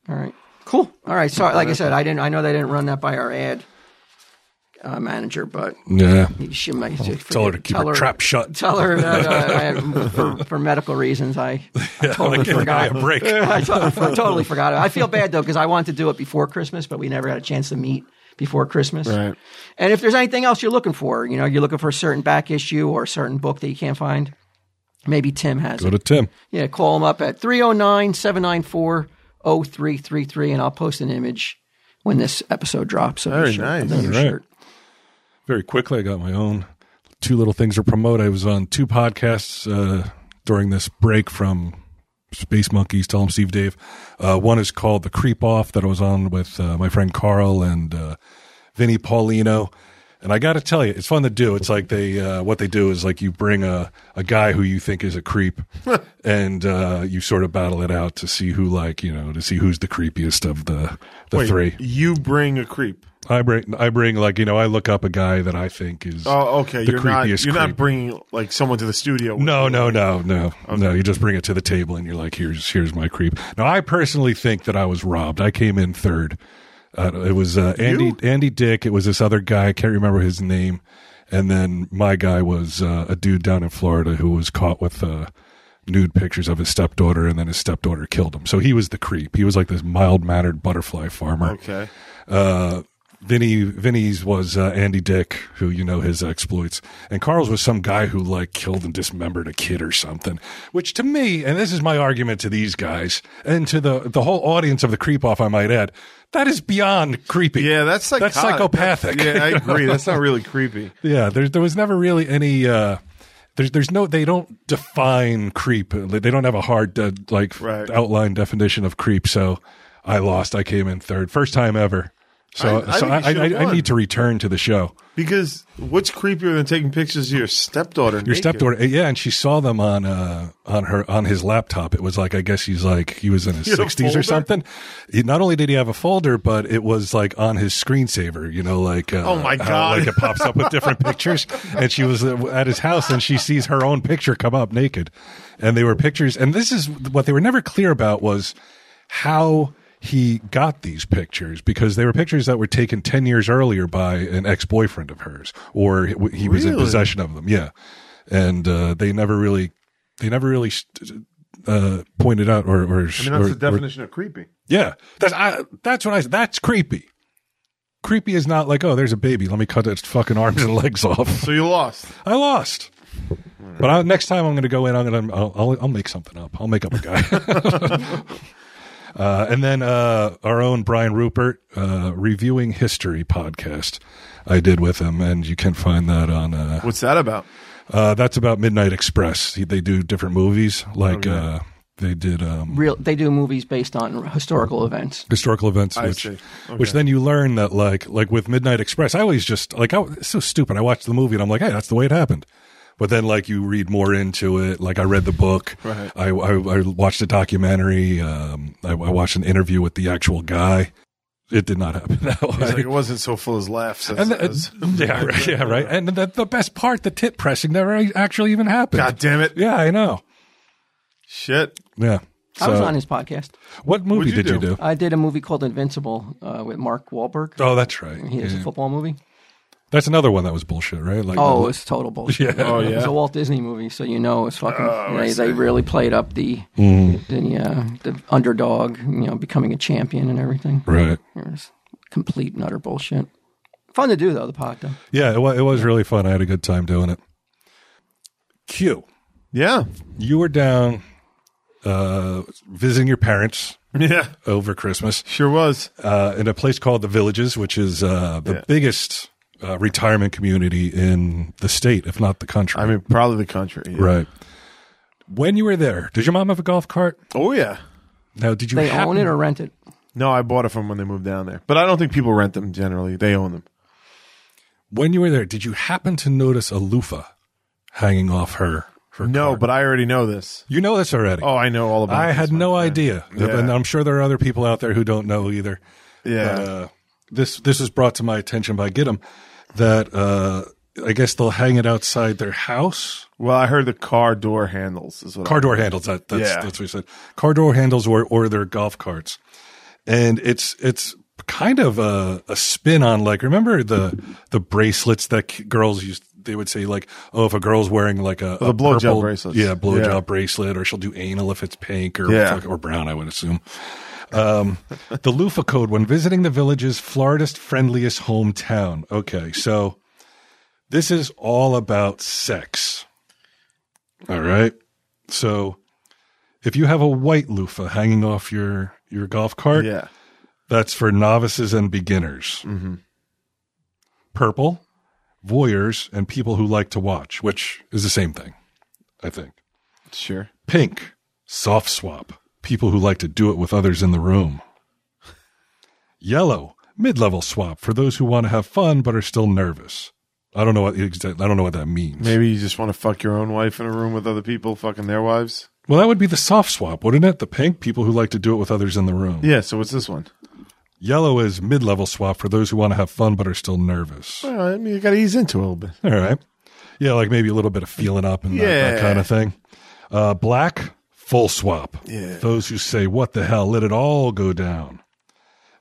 All right. Cool. All right. Sorry. Like I said, I didn't. I know they didn't run that by our ad uh, manager, but Yeah. she might Tell her to keep her trap shut. Tell her that uh, I, for, for medical reasons, I, I totally give forgot. a break. I to- I totally forgot. it. I feel bad though because I wanted to do it before Christmas, but we never had a chance to meet before Christmas. Right. And if there's anything else you're looking for, you know, you're looking for a certain back issue or a certain book that you can't find, maybe Tim has Go it. to Tim. Yeah, call him up at 309 794 0333, and I'll post an image when this episode drops. Very nice. of the new All right. shirt. Very quickly, I got my own two little things to promote. I was on two podcasts uh, during this break from Space Monkeys. Tell them Steve Dave. Uh, one is called The Creep Off that I was on with uh, my friend Carl and uh, Vinny Paulino. And I got to tell you, it's fun to do. It's like they, uh, what they do is like you bring a, a guy who you think is a creep and uh, you sort of battle it out to see who, like, you know, to see who's the creepiest of the, the Wait, three. You bring a creep. I bring, I bring, like, you know, I look up a guy that I think is. Oh, okay. The you're not. You're creep. not bringing like someone to the studio. No, no, no, no, no. You just bring it to the table, and you're like, "Here's, here's my creep." Now, I personally think that I was robbed. I came in third. Uh, it was uh, Andy, You? Andy Dick. It was this other guy. I can't remember his name. And then my guy was uh, a dude down in Florida who was caught with uh, nude pictures of his stepdaughter, and then his stepdaughter killed him. So he was the creep. He was like this mild mannered butterfly farmer. Okay. Uh, Vinny, Vinny's was uh, Andy Dick, who you know his exploits, and Carl's was some guy who like killed and dismembered a kid or something. Which to me, and this is my argument to these guys and to the the whole audience of the creep off, I might add, that is beyond creepy. Yeah, that's like that's psychopathic. yeah, I agree. That's not really creepy. Yeah, there there was never really any. Uh, there's there's no they don't define creep. They don't have a hard uh, like Right. outline definition of creep. So I lost. I came in third, first time ever. So I- I so I, I, need to return to the show. Because what's creepier than taking pictures of your stepdaughter? Your stepdaughter, yeah, and she saw them on uh on her on his laptop. It was like I guess he's like he was in his He had a sixties or something. He, not only did he have a folder, but it was like on his screensaver. You know, like uh, Oh, my how, God. like it pops up with different pictures. And she was uh, at his house, and she sees her own picture come up naked, and they were pictures. And this is what they were never clear about was how he got these pictures because they were pictures that were taken 10 years earlier by an ex-boyfriend of hers or he he was in possession of them yeah. And uh, they never really they never really uh, pointed out or, or, I mean, that's or- the or- definition of creepy. yeah. That's I, that's what I that's creepy. Creepy is not like oh there's a baby. Let me cut its fucking arms and legs off. So you lost. I lost. But I, next time I'm going to go in I'm going to I'll, I'll, I'll make something up. I'll make up a guy Uh, and then uh, our own Brian Rupert, uh, reviewing history podcast, I did with him, and you can find that on. Uh, What's that about? uh, that's about Midnight Express. He, they do different movies, like Okay. uh, they did um, Real, they do movies based on historical events. historical events, I which see. Okay. which then you learn that like like with Midnight Express, I always just like I, it's so stupid. I watched the movie and I'm like, hey, that's the way it happened. But then, like you read more into it. Like I read the book. Right. I, I, I watched a documentary. Um, I, I watched an interview with the actual guy. It did not happen that It's like it wasn't so full of laughs. As, And the- as- yeah, right, yeah, right. And the, the best part, the tit pressing never actually even happened. God damn it! Yeah, I know. Shit. Yeah. I was on his podcast. What movie you did you do? do? I did a movie called Invincible uh, with Mark Wahlberg. Oh, that's right. He has Yeah. a football movie. That's another one that was bullshit, right? Like, Oh, it's total bullshit. Yeah. Oh It was a Walt Disney movie, so you know it's fucking. Oh, I they, they really played up the the, uh, the underdog, you know, becoming a champion and everything. right. It was complete and utter bullshit. Fun to do though, the pod though. Yeah, it was, it was really fun. I had a good time doing it. Q, Yeah. you were down uh, visiting your parents Yeah. over Christmas Sure was. uh, in a place called the Villages, which is uh, the Yeah. biggest uh, retirement community in the state, if not the country. I mean, probably the country. yeah. right. When you were there, did your mom have a golf cart? Oh yeah. Now, did you They happen- own it or rent it. No, I bought it from when they moved down there. But I don't think people rent them generally. They own them. when you were there? Did you happen to notice a loofah hanging off her? her No, cart? but I already know this. you know this already. Oh, I know all about it. I this, had my no idea, Yeah. and I'm sure there are other people out there who don't know either. Yeah. Uh, this this was brought to my attention by Gidim that uh, I guess they'll hang it outside their house. well, I heard the car door handles is what Car door handles. That that's, Yeah. that's what he said. Car door handles or or their golf carts, and it's it's kind of a, a spin on like remember the the bracelets that girls used. They would say like, oh, if a girl's wearing like a, the a blowjob bracelets. yeah, blowjob Yeah. bracelet, or she'll do anal if it's pink or Yeah. or brown. I would assume. Um, the loofah code when visiting the village's Florida's friendliest hometown. Okay, so this is all about sex. All right. So if you have a white loofah hanging off your your golf cart, Yeah. that's for novices and beginners. Mm-hmm. Purple, voyeurs and people who like to watch, which is the same thing, I think. Sure. Pink, soft swap, people who like to do it with others in the room. Yellow, mid-level swap for those who want to have fun but are still nervous. I don't know what I don't know what that means. Maybe you just want to fuck your own wife in a room with other people fucking their wives. Well, that would be the soft swap, wouldn't it? The pink, people who like to do it with others in the room. Yeah. So what's this one? Yellow is mid-level swap for those who want to have fun but are still nervous. Well, I mean, you got to ease into it a little bit. All right. Yeah, like maybe a little bit of feeling up and that, that kind of thing. Uh, black, full swap. Yeah. Those who say, what the hell, let it all go down.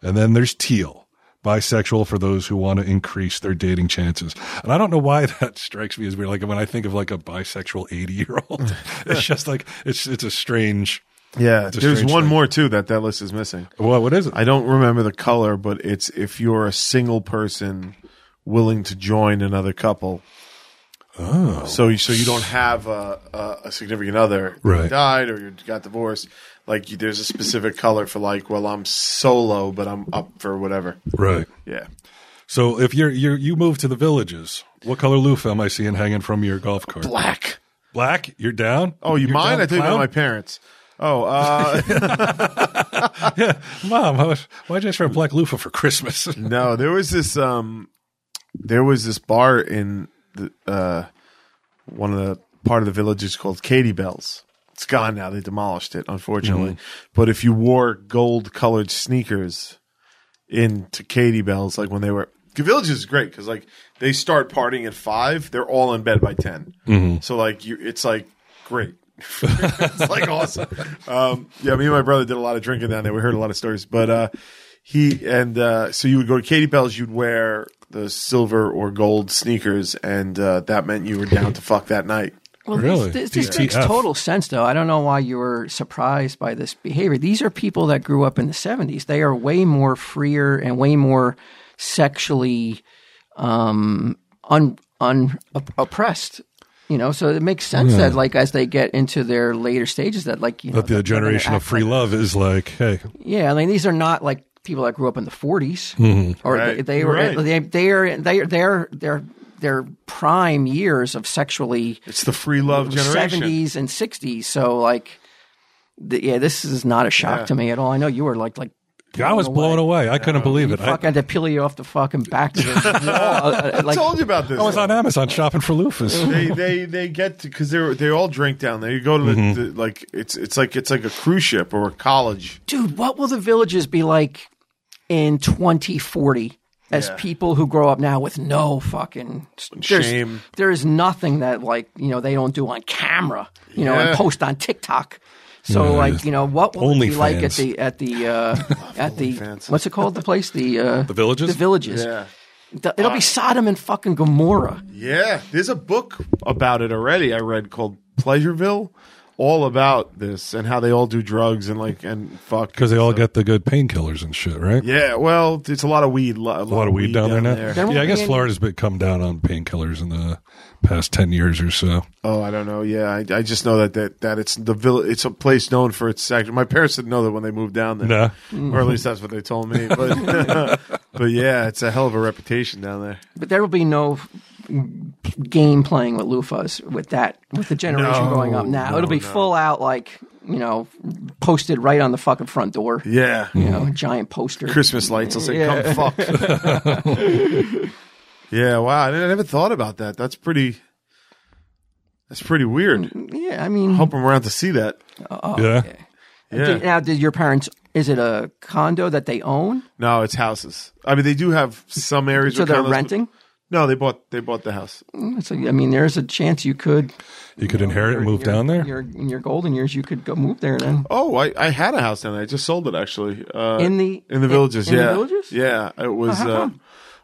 And then there's teal, bisexual for those who want to increase their dating chances. And I don't know why that strikes me as weird. Like when I think of like a bisexual 80 year old, it's just like, it's, it's a strange, Yeah. It's a There's strange one thing. more too that that list is missing. well, what is it? I don't remember the color, but it's if you're a single person willing to join another couple. Oh, so you, so you don't have a, a, a significant other who Right. died or you got divorced. Like you, there's a specific color for like, well, I'm solo, but I'm up for whatever. right. Yeah, So if you're, you're, you move to the villages, what color loofah am I seeing hanging from your golf cart? black. Black? You're down? Oh, you You're mind? down, I think about my parents. Oh, uh, Mom, I was- why'd you ask for a black loofah for Christmas? no, there was this um, there was this bar in the uh, one of the part of the village is called Katie Belle's. It's gone now. They demolished it, unfortunately. But if you wore gold colored sneakers into Katie Belle's, like when they were, the village is great because like they start partying at five, they're all in bed by 10 So like you, it's like great. it's like awesome. Um, yeah, me and my brother did a lot of drinking down there. We heard a lot of stories, but uh, he and uh, so you would go to Katie Belle's. You'd wear the silver or gold sneakers, and uh, that meant you were down to fuck that night. Well, Really? this, this, this makes total sense, though. I don't know why you were surprised by this behavior. These are people that grew up in the 70s. They are way more freer and way more sexually um, un, un, op- oppressed. You know, so it makes sense that, like, as they get into their later stages, that, like, you know, the generation of free like- love is like, hey, yeah, I mean, these are not like people that grew up in the 40s, or Right. they, they were Right. they they are they are they're they're their prime years of sexually It's the free love generation. 70s and 60s. So like, the, yeah, this is not a shock Yeah. to me at all. I know you were like like. I was blown away. I couldn't believe it. I, Fuck, I had to peel you off the fucking back of the wall. Uh, uh, I like, told you about this. I was on Amazon shopping for loofahs. they they they get to because they they all drink down there. You go to the, Mm-hmm. the like it's it's like it's like a cruise ship or a college. dude, what will the villages be like in 2040 as Yeah. people who grow up now with no fucking there's, Shame. There is nothing that like you know they don't do on camera, you know, Yeah. and post on TikTok. So Yeah, like you know what will it be like at the at the uh, at the OnlyFans. what's it called the place the uh, The villages? the villages Yeah. It'll be Sodom and fucking Gomorrah. Yeah, there's a book about it already. I read called Pleasureville, all about this and how they all do drugs and like and fuck Because they all get the good painkillers and shit, right? Yeah, well, it's a lot of weed. Lo- A lot of weed down, there now. There Yeah, I guess any- Florida's been come down on painkillers in the past ten years or so. Oh, I don't know. Yeah, I, I just know that, that that it's the village. It's a place known for its sex. My parents didn't know that when they moved down there, Nah. or at least that's what they told me. But but yeah, it's a hell of a reputation down there. But there will be no game playing with loofahs with that with the generation No, growing up now. no, It'll be no. full out like you know posted right on the fucking front door. Yeah, You know, a giant poster. Christmas lights. I'll say, Yeah. "Come fuck." yeah, wow. I, never thought about that. That's pretty. That's pretty weird. Yeah, I mean, Hope I'm around to see that. Oh, yeah. Yeah. did, now did your parents? Is it a condo that they own? No, it's houses. I mean, they do have some areas. So where they're condos- renting. No, they bought they bought the house. So I mean, there's a chance you could You could inherit and move your- down there. Your, in your golden years, you could go move there then. Oh, I, I had a house down there. I just sold it actually. Uh, In the- in the in- villages, in the yeah, villages? yeah. It was how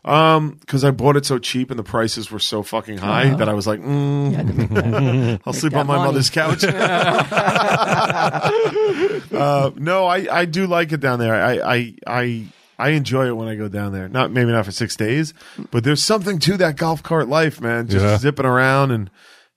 uh, um because I bought it so cheap and the prices were so fucking high Uh-huh. that I was like, mm, You had to make that. I'll sleep on my money. mother's couch. uh, no, I, I do like it down there. I, I I I enjoy it when I go down there. Not maybe not for six days, but there's something to that golf cart life, man. Just Yeah. zipping around and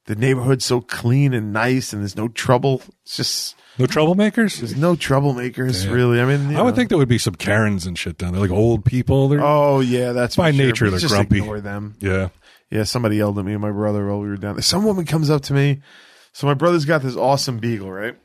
the neighborhood's so clean and nice, and there's no trouble. It's just No troublemakers. there's no troublemakers really. I mean, you I would know. think there would be some Karens and shit down there, like old people. They're, Oh yeah, that's By for sure. nature, they're just grumpy. Ignore them. yeah. Yeah, somebody yelled at me and my brother while we were down there. Some woman comes up to me. So my brother's got this awesome beagle, right?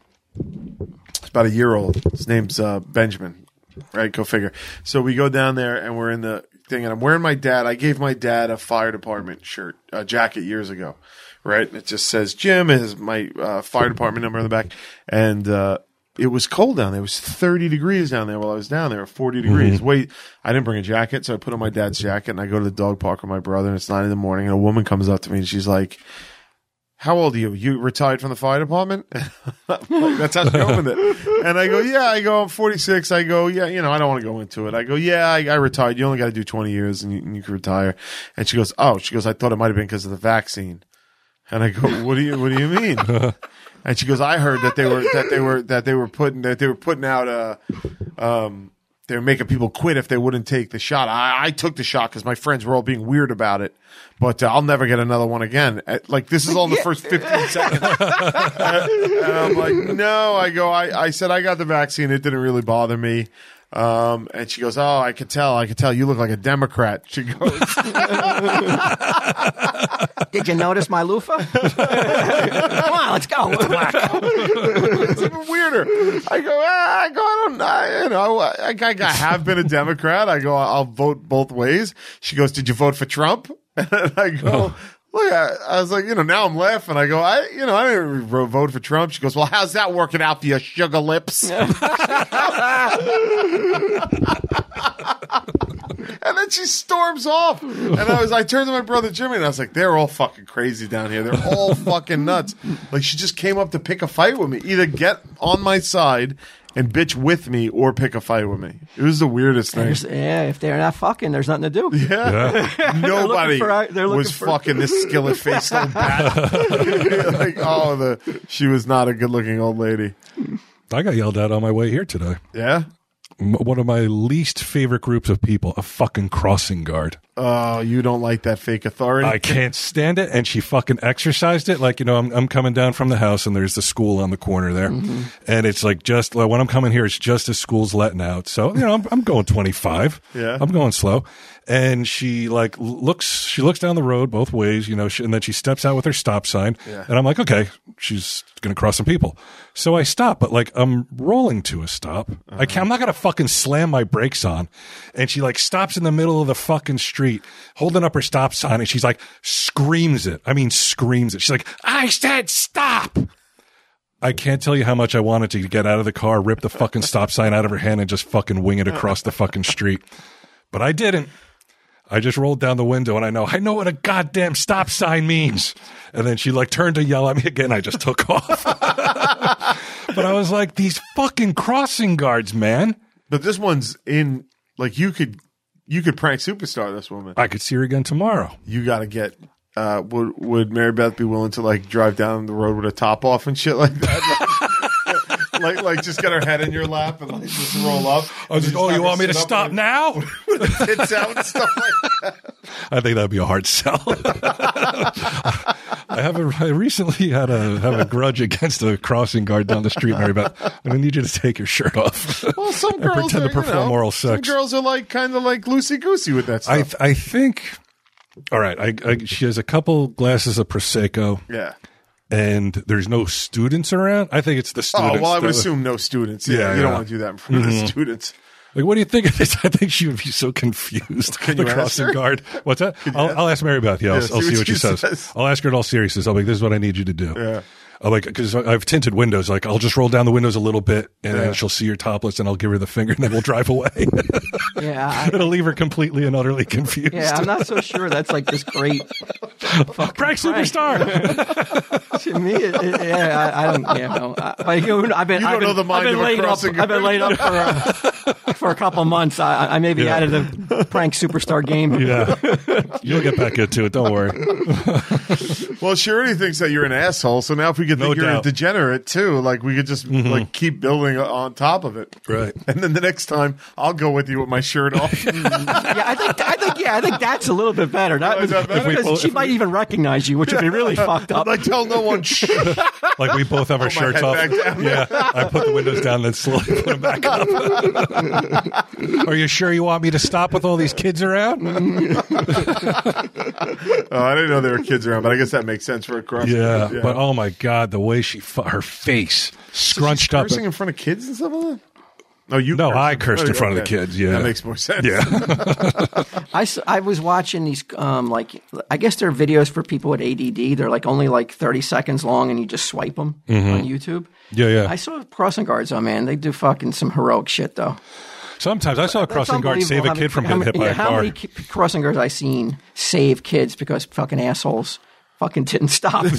It's about a year old. His name's uh, Benjamin. Right, go figure. So we go down there and we're in the thing, and I'm wearing my dad. I gave my dad a fire department shirt, a jacket years ago, right? It just says Jim is my uh, fire department number on the back, and uh, it was cold down there. It was 30 degrees down there while I was down there, 40 degrees. Wait, I didn't bring a jacket, so I put on my dad's jacket and I go to the dog park with my brother, and it's nine in the morning, and a woman comes up to me and she's like, how old are you? You retired from the fire department? Like, that's how she opened it. And I go, yeah. I go, I'm 46. I go, yeah. You know, I don't want to go into it. I go, yeah. I, I retired. You only got to do 20 years and you, and you can retire. And she goes, oh. She goes, I thought it might have been because of the vaccine. And I go, what do you What do you mean? and she goes, I heard that they were that they were that they were putting that they were putting out uh um they were making people quit if they wouldn't take the shot. I, I took the shot because my friends were all being weird about it, but uh, I'll never get another one again. Uh, Like this is all in the first fifteen seconds, and I'm like, no. I go, I, I said I got the vaccine. It didn't really bother me. Um, and she goes, oh, I could tell. I could tell you look like a Democrat. She goes, Did you notice my loofah? Come on, let's go. it's even weirder. I go, ah, I go, I don't know. You know, I, I, I have been a Democrat. I go, I'll vote both ways. She goes, did you vote for Trump? And I go, look, I, I was like, you know, now I'm laughing. I go, I, you know, I didn't vote for Trump. She goes, well, how's that working out for your sugar lips? and then she storms off. And I was, I turned to my brother Jimmy and I was like, they're all fucking crazy down here. They're all fucking nuts. Like she just came up to pick a fight with me. Either get on my side and bitch with me or pick a fight with me. It was the weirdest thing. There's- yeah, if they're not fucking, there's nothing to do. Yeah. Nobody for- uh, they're looking was for- fucking this skillet faced old bat. like, oh, the she was not a good looking old lady. I got yelled at on my way here today. Yeah. One of my least favorite groups of people, a fucking crossing guard. Oh, you don't like that fake authority. I can't stand it. And she fucking exercised it. Like, you know, I'm, I'm coming down from the house and there's the school on the corner there. Mm-hmm. And it's like just like when I'm coming here, it's just as school's letting out. So, you know, I'm, I'm going 25. Yeah. I'm going slow. And she like looks, she looks down the road both ways, you know, she, and then she steps out with her stop sign. Yeah. And I'm like, okay, she's going to cross some people. So I stop, but like I'm rolling to a stop. I can't, uh-huh. I'm not going to fucking slam my brakes on. And she like stops in the middle of the fucking street, holding up her stop sign, and she's like screams it. I mean, screams it. She's like, I said stop. I can't tell you how much I wanted to get out of the car, rip the fucking stop sign out of her hand, and just fucking wing it across the fucking street. But I didn't. I just rolled down the window and I know, I know what a goddamn stop sign means. And then she like turned to yell at me again. I just took off. but I was like, these fucking crossing guards, man. But this one's in like you could you could prank superstar this woman. I could see her again tomorrow. You got to get. Uh, would would Mary Beth be willing to like drive down the road with a top off and shit like that? like, like, like just get her head in your lap and like just roll up. I was like, oh, you want me to stop with now? her Tits out and stuff like. I think that'd be a hard sell. I have a, I recently had a have a grudge against a crossing guard down the street, Mary Beth. I'm gonna need you to take your shirt off. Well, some girls pretend are, to perform you know, oral Some sex. girls are like kind of like loosey goosey with that I stuff. I think. All right, I, I she has a couple glasses of prosecco, yeah. and there's no students around. I think it's the students. Oh well, I would assume no students. Yeah, Yeah, you don't. Mm-hmm. want to do that in front of the students. Like, what do you think of this? I think she would be so confused. Can the you crossing guard. What's that? I'll, I'll ask Mary Beth. Yeah, I'll, Yeah, I'll see what she says. says. I'll ask her in all seriousness. I'll be like, this is what I need you to do. Yeah. I'm like, because I've tinted windows. Like, I'll just roll down the windows a little bit, and Yeah. she'll see your topless, and I'll give her the finger, and then we'll drive away. Yeah, I, It'll leave her completely and utterly confused. yeah, I'm not so sure that's like this great. Prank superstar. To me, it, it, yeah, I, I don't, yeah, no. I, but, you know, I've been, You don't I've been, know the mind I've been laid up. I've been laid up for uh, for a couple months. I, I may be Yeah. out of the prank superstar game. yeah, you'll get back into it. Don't worry. Well, she already thinks that you're an asshole. So now, if we could No think you're a. Mm-hmm. degenerate too, like we could just like keep building on top of it. Right. And then the next time, I'll go with you with my shirt off. Yeah, I think, I think, yeah, I think that's a little bit better. That, Oh, is that better? because If she might even recognize you, which would be really fucked up. like, tell no one. Shh. Like we both have our my shirts off. Yeah, I put the windows down, then slowly put them back up. Are you sure you want me to stop with all these kids around? Oh, I didn't know there were kids around, but I guess that makes sense for a cross. Yeah, but oh my god, the way she fu- her face scrunched up. cursing in front of kids and stuff like that. No, you. No, cursed. I cursed in Oh, front of the kids, yeah. that makes more sense. Yeah, I, s- I was watching these, um, like, I guess they're videos for people with ADD. They're like only like 30 seconds long and you just swipe them on YouTube. yeah, yeah. I saw crossing guards on, man. They do fucking some heroic shit, though. Sometimes I saw a crossing guard save a kid many- from how getting hit many- by a yeah, How car. many crossing guards I seen save kids because fucking assholes fucking didn't stop.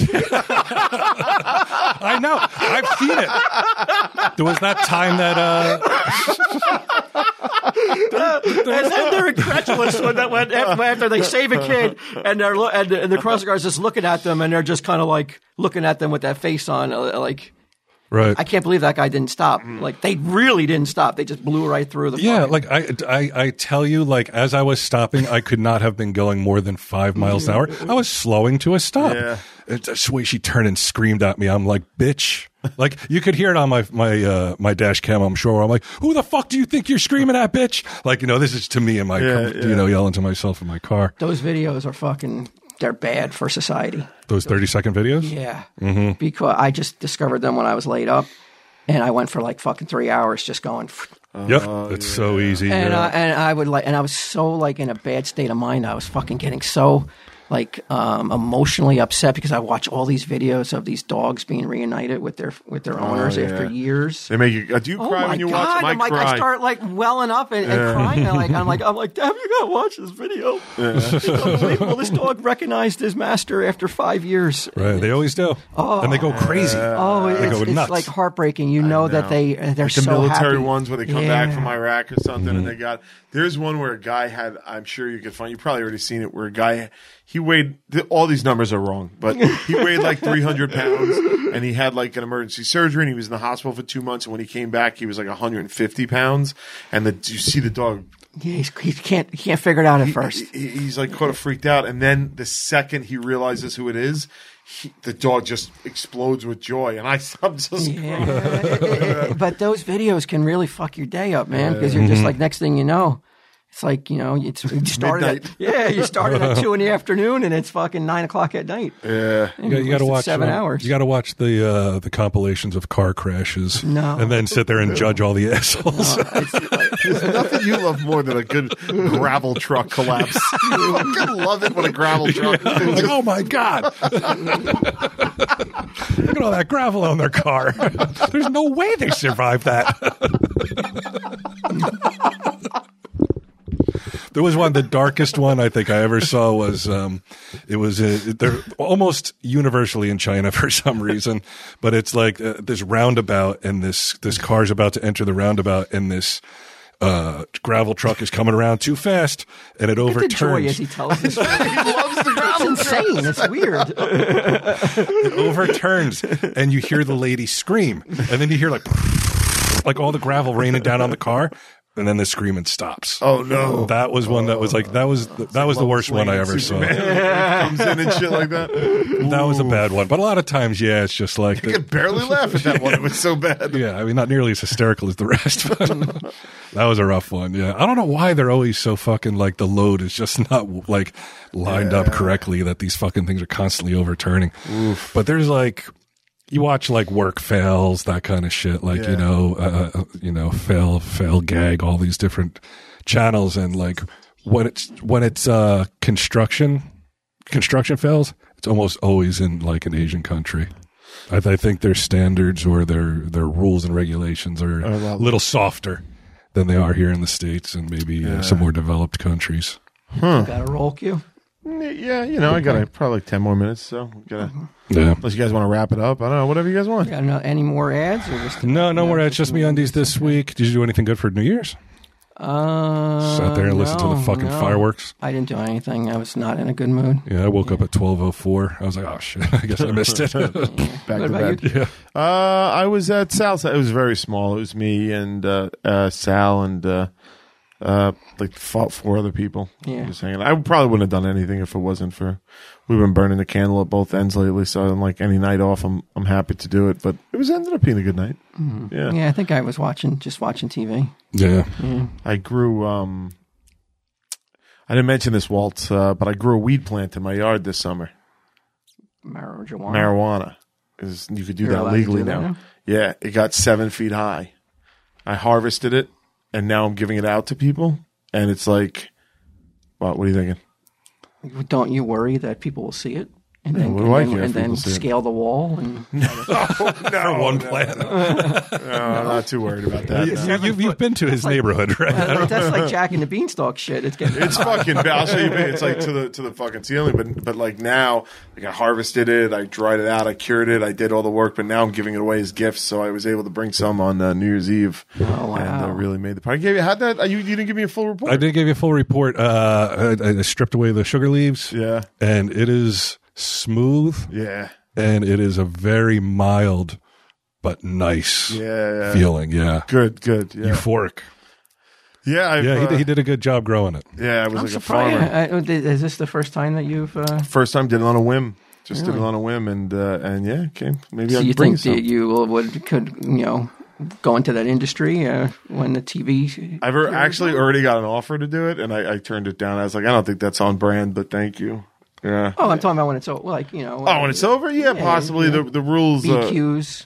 I know, I've seen it. There was that time that uh, and then they're incredulous when, that, when after, they save a kid and they're lo- and, the- and the crossing guards just looking at them and they're just kind of like looking at them with that face on, uh, like right. I can't believe that guy didn't stop. Like they really didn't stop. They just blew right through the. Yeah, fucking- like I, I, I tell you, like as I was stopping, I could not have been going more than five miles an hour. I was slowing to a stop. Yeah. It's just the way she turned and screamed at me. I'm like, bitch. Like you could hear it on my my uh, my dash cam. I'm sure. I'm like, who the fuck do you think you're screaming at, bitch? Like you know, this is to me in my Yeah, you yeah. know yelling to myself in my car. those videos are fucking. They're bad for society. Those 30 second videos. Yeah, Mm-hmm. because I just discovered them when I was laid up, and I went for like fucking three hours just going. Yep, it's so easy. and yeah. I, and I would like, and I was so like in a bad state of mind. I was fucking getting so like um, emotionally upset because I watch all these videos of these dogs being reunited with their with their owners yeah. after years. They make you. Uh, do you Oh cry my when you god! watch? them? I I'm like, cry. I start like welling up and, and crying. And like, I'm like, I'm like, damn, you gotta watch this video. It's unbelievable. This dog recognized his master after five years. right, they always do, Oh, and they go crazy. Oh, it's, go it's nuts. like heartbreaking. You know, that they they're Like the so military happy. ones where they come back from Iraq or something, and they got. There's one where a guy had. I'm sure you could find. You probably already seen it. Where a guy he weighed. All these numbers are wrong, but he weighed like 300 pounds, and he had like an emergency surgery, and he was in the hospital for two months. And when he came back, he was like 150 pounds. And the you see the dog Yeah, he's, he can't he can't figure it out at first. he- he's like kind of freaked out, and then the second he realizes who it is, he, the dog just explodes with joy, and I, I'm just Yeah, but those videos can really fuck your day up, man. Because you're just mm-hmm. like next thing you know, it's like you know it's you started at, yeah you started at two in the afternoon and it's fucking nine o'clock at night. yeah. You got, you got to watch seven uh, hours. You got to watch the uh, the compilations of car crashes, No. and then sit there and judge all the assholes. There's nothing you love more than a good gravel truck collapse. you fucking love it when a gravel truck. like, oh my god! Look at all that gravel on their car. There's no way they survived that. There was one, the darkest one I think I ever saw was, um, it was, uh, they're almost universally in China for some reason, but it's like uh, this roundabout and this, this car's about to enter the roundabout and this, uh, gravel truck is coming around too fast and it The joy as overturns, he tells this story. It's insane. It's weird. it overturns and you hear the lady scream and then you hear like, like all the gravel raining down on the car and then the screaming stops. Oh no. That was one that was like that was that was the worst one I ever saw. Comes in and shit like that. That was a bad one. But a lot of times, yeah, it's just like I could barely laugh at that one. It was so bad. yeah, I mean, not nearly as hysterical as the rest. But that was a rough one. Yeah, I don't know why they're always so fucking like the load is just not like lined up correctly. That these fucking things are constantly overturning. But there's like. You watch like work fails, that kind of shit, like you know, uh, uh, you know, fail, fail, gag, all these different channels, and like when it's when it's uh, construction, construction fails, it's almost always in like an Asian country. I, I think their standards or their their rules and regulations are a a little softer than they are here in the states and maybe uh, some more developed countries. Got a roll cue. Yeah, you know, I got like, probably like ten more minutes, so gotta. Yeah. Unless you guys want to wrap it up, I don't know. Whatever you guys want. Got no- any more ads or just No, no more. It's just MeUndies this week. Did you do anything good for New Year's? Uh, Sat there and listened to the fucking no. fireworks. I didn't do anything. I was not in a good mood. Yeah, I woke up at twelve oh four. I was like, oh shit, I guess I missed it. Back What to about bed. you? yeah. Uh, I was at Sal's. It was very small. It was me and uh, uh, Sal and uh, like fought four other people. Yeah. just hanging. I probably wouldn't have done anything if it wasn't for. We've been burning the candle at both ends lately, so I'm like any night off, I'm I'm happy to do it. But it was ended up being a good night. Yeah. Yeah, I think I was watching, just watching TV. Yeah. I grew. um I didn't mention this, Walt, uh, but I grew a weed plant in my yard this summer. Marijuana. Marijuana is you could do You're that legally do that now. now? Yeah, it got seven feet high. I harvested it, and now I'm giving it out to people, and it's like, what? What are you thinking? Don't you worry that people will see it and then, what do I and then, if and then see it? scale the wall? And No, One plant. no, I'm not too worried about that. You, no. you, you've been to his neighborhood, right? that's like Jack and the Beanstalk shit. It's getting It's fucking. I'll show you. It's like to the to the fucking ceiling. But but like now, like I harvested it, I dried it out, I cured it, I did all the work. But now I'm giving it away as gifts. So I was able to bring some on uh, New Year's Eve, Oh, and uh, wow. really made the party. Gave you had that. uh, You you didn't give me a full report. I did give you a full report. Uh, I, I stripped away the sugar leaves, Yeah, and it is smooth, yeah, and it is a very mild but nice yeah. yeah. feeling. Yeah, Good, good. Yeah, euphoric. yeah. I've, Yeah, he, uh, did- he did a good job growing it. Yeah, I was I'm like a surprised. farmer. I- I- is this the first time that you've? Uh, First time did it on a whim. Just did it on a whim, and uh, and yeah, okay. Maybe so I you bring think that some. you would could you know go into that industry uh, when the TV? I've er- actually already got an offer to do it, and I, I turned it down. I was like, I don't think that's on brand, but thank you. Yeah. Oh, I'm talking about when it's over. like you know. Oh, when it's over, yeah, possibly yeah. the the rules. Uh, BQs.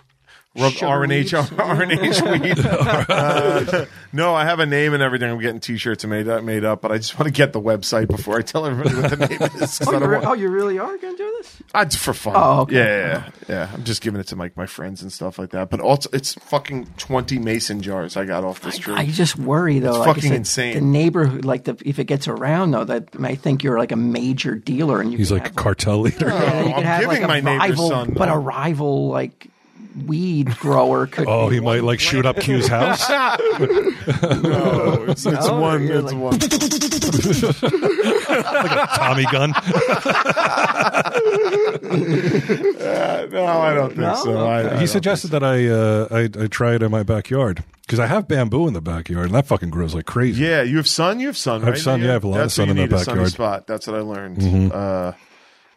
Rub sugar R and H leaves. R and H weed. Uh, no, I have a name and everything. I'm getting T-shirts made up, made up, but I just want to get the website before I tell everybody what the name is. Oh, you, re- want- oh, you really are going to do this? I, it's for fun. Oh, okay. Yeah, yeah, yeah, yeah. I'm just giving it to like my friends and stuff like that. But also, it's fucking 20 mason jars I got off this tree. I just worry though. It's like fucking said, insane. The neighborhood, like the if it gets around though, that might think you're like a major dealer, and you He's like a cartel leader. yeah, you I'm have giving like my a neighbor's rival, son, but though. a rival like weed grower could. Oh, be he might like shoot up Q's house. no, it's, one. it's No, one. you're It's like- one. Tommy gun. No, I don't think No? so. I, I He don't suggested that I, uh, I I try it in my backyard because I have bamboo in the backyard and that fucking grows like crazy. Yeah, you have sun. You have sun. I have right? sun, yeah, I have a lot of That's sun what you in the need, a sunny backyard. spot. That's what I learned. Uh,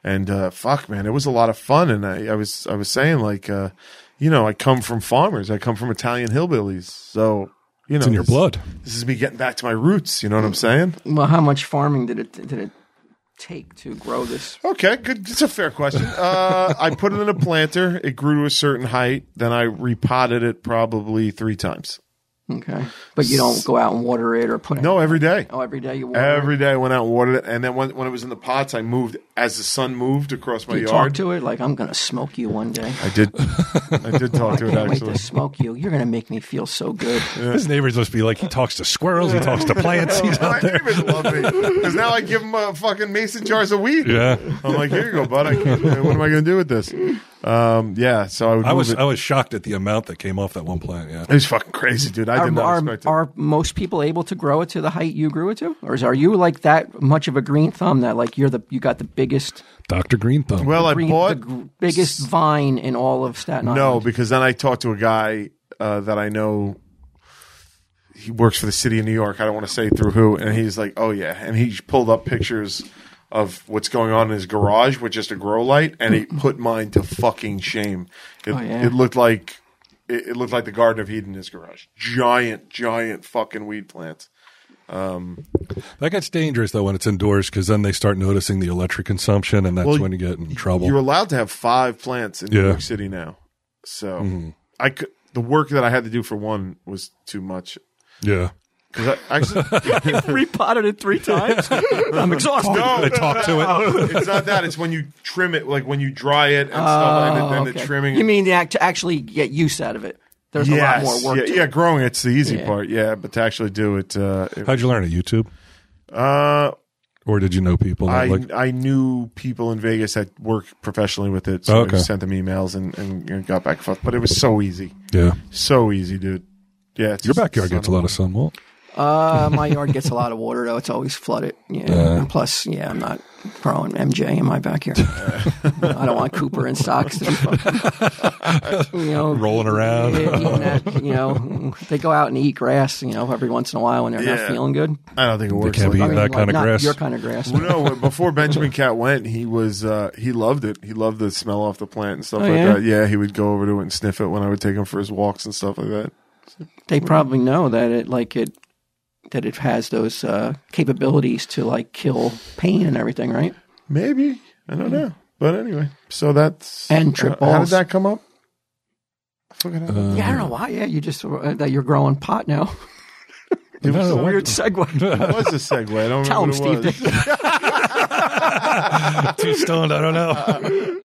and uh, fuck, man, it was a lot of fun. And I, I was, I was saying like, uh, you know, I come from farmers. I come from Italian hillbillies. So you know, It's in your this- blood. This is me getting back to my roots. You know what I'm saying? Well, how much farming did it did it take to grow this? Okay, good. It's a fair question. Uh, I put it in a planter. It grew to a certain height. Then I repotted it probably three times. Okay, but you don't go out and water it or put it. No, every day. Oh, every day you water. Every day I went out and watered it, and then when, when it was in the pots, I moved as the sun moved across my it. You talk yard. to it like I'm going to smoke you one day. I did. I did talk to it Can't wait actually. to smoke you. You're going to make me feel so good. His neighbors must be like, he talks to squirrels, he talks to plants, he's My out there. neighbors love me because now I give them uh, fucking mason jars of weed. Yeah. I'm like, here you go, bud. I can't, what am I going to do with this? Um, yeah, so I would. I was it. I was shocked at the amount that came off that one plant. Yeah. It was fucking crazy, dude. I Are, did not are, expect it. are most people able to grow it to the height you grew it to, or is, are you like that much of a green thumb that like you're the you got the biggest Dr. Green Thumb. well, I green, bought the gr- biggest vine in all of Staten Island? no because then I talked to a guy uh, that I know. He works for the city of New York. I don't want to say through who, and he's like, "Oh yeah," and he pulled up pictures of what's going on in his garage with just a grow light, and he mm-hmm. put mine to fucking shame. It, Oh, yeah. it looked like it, it looked like the Garden of Eden in his garage. Giant, giant fucking weed plants. Um, that gets dangerous though when it's indoors because then they start noticing the electric consumption, and that's Well, when you get in trouble. You're allowed to have five plants in New York City now. So mm-hmm. I could. The work that I had to do for one was too much. yeah. Because I actually, repotted it three times. I'm exhausted. no, They talk to it. it's not that. It's when you trim it, like when you dry it and stuff, and, the, and the Oh, Okay. trimming. You mean the act to actually get use out of it? There's yes, a lot more work. Yeah, to yeah, it. growing it's the easy Yeah. part. Yeah, but to actually do it, uh, it- How'd you learn it? YouTube, uh, or did you know people? I like, I knew people in Vegas that work professionally with it, so Oh, I okay. just sent them emails and, and, and got back and forth. But it was so easy, yeah. so easy, dude. Yeah, it's Your just- backyard gets a lot of sun. Walt. Uh, my yard gets a lot of water though. It's always flooded. Yeah. And plus, yeah, I'm not growing MJ in my backyard. I don't want Cooper and socks to be fucking, you know, Rolling around. yeah, that, you know, they go out and eat grass, you know, every once in a while when they're Yeah. not feeling good. I don't think it works. can't like be that. eating that kind of grass. Your kind of grass. Well, no, before Benjamin Cat went, he was uh, he loved it. He loved the smell off the plant and stuff Oh, like yeah? that. Yeah, he would go over to it and sniff it when I would take him for his walks and stuff like that. They probably know that it like it that it has those uh, capabilities to like kill pain and everything, right? Maybe I don't know, but anyway. So that's And trip uh, How did balls. that come up? I forgot. how- Uh, Yeah, I don't know why. Yeah, you just uh, that you're growing pot now. it was, no, a, Weird segue. it was a segue. I don't Tell him, remember what it Steve. was. Too stoned. I don't know.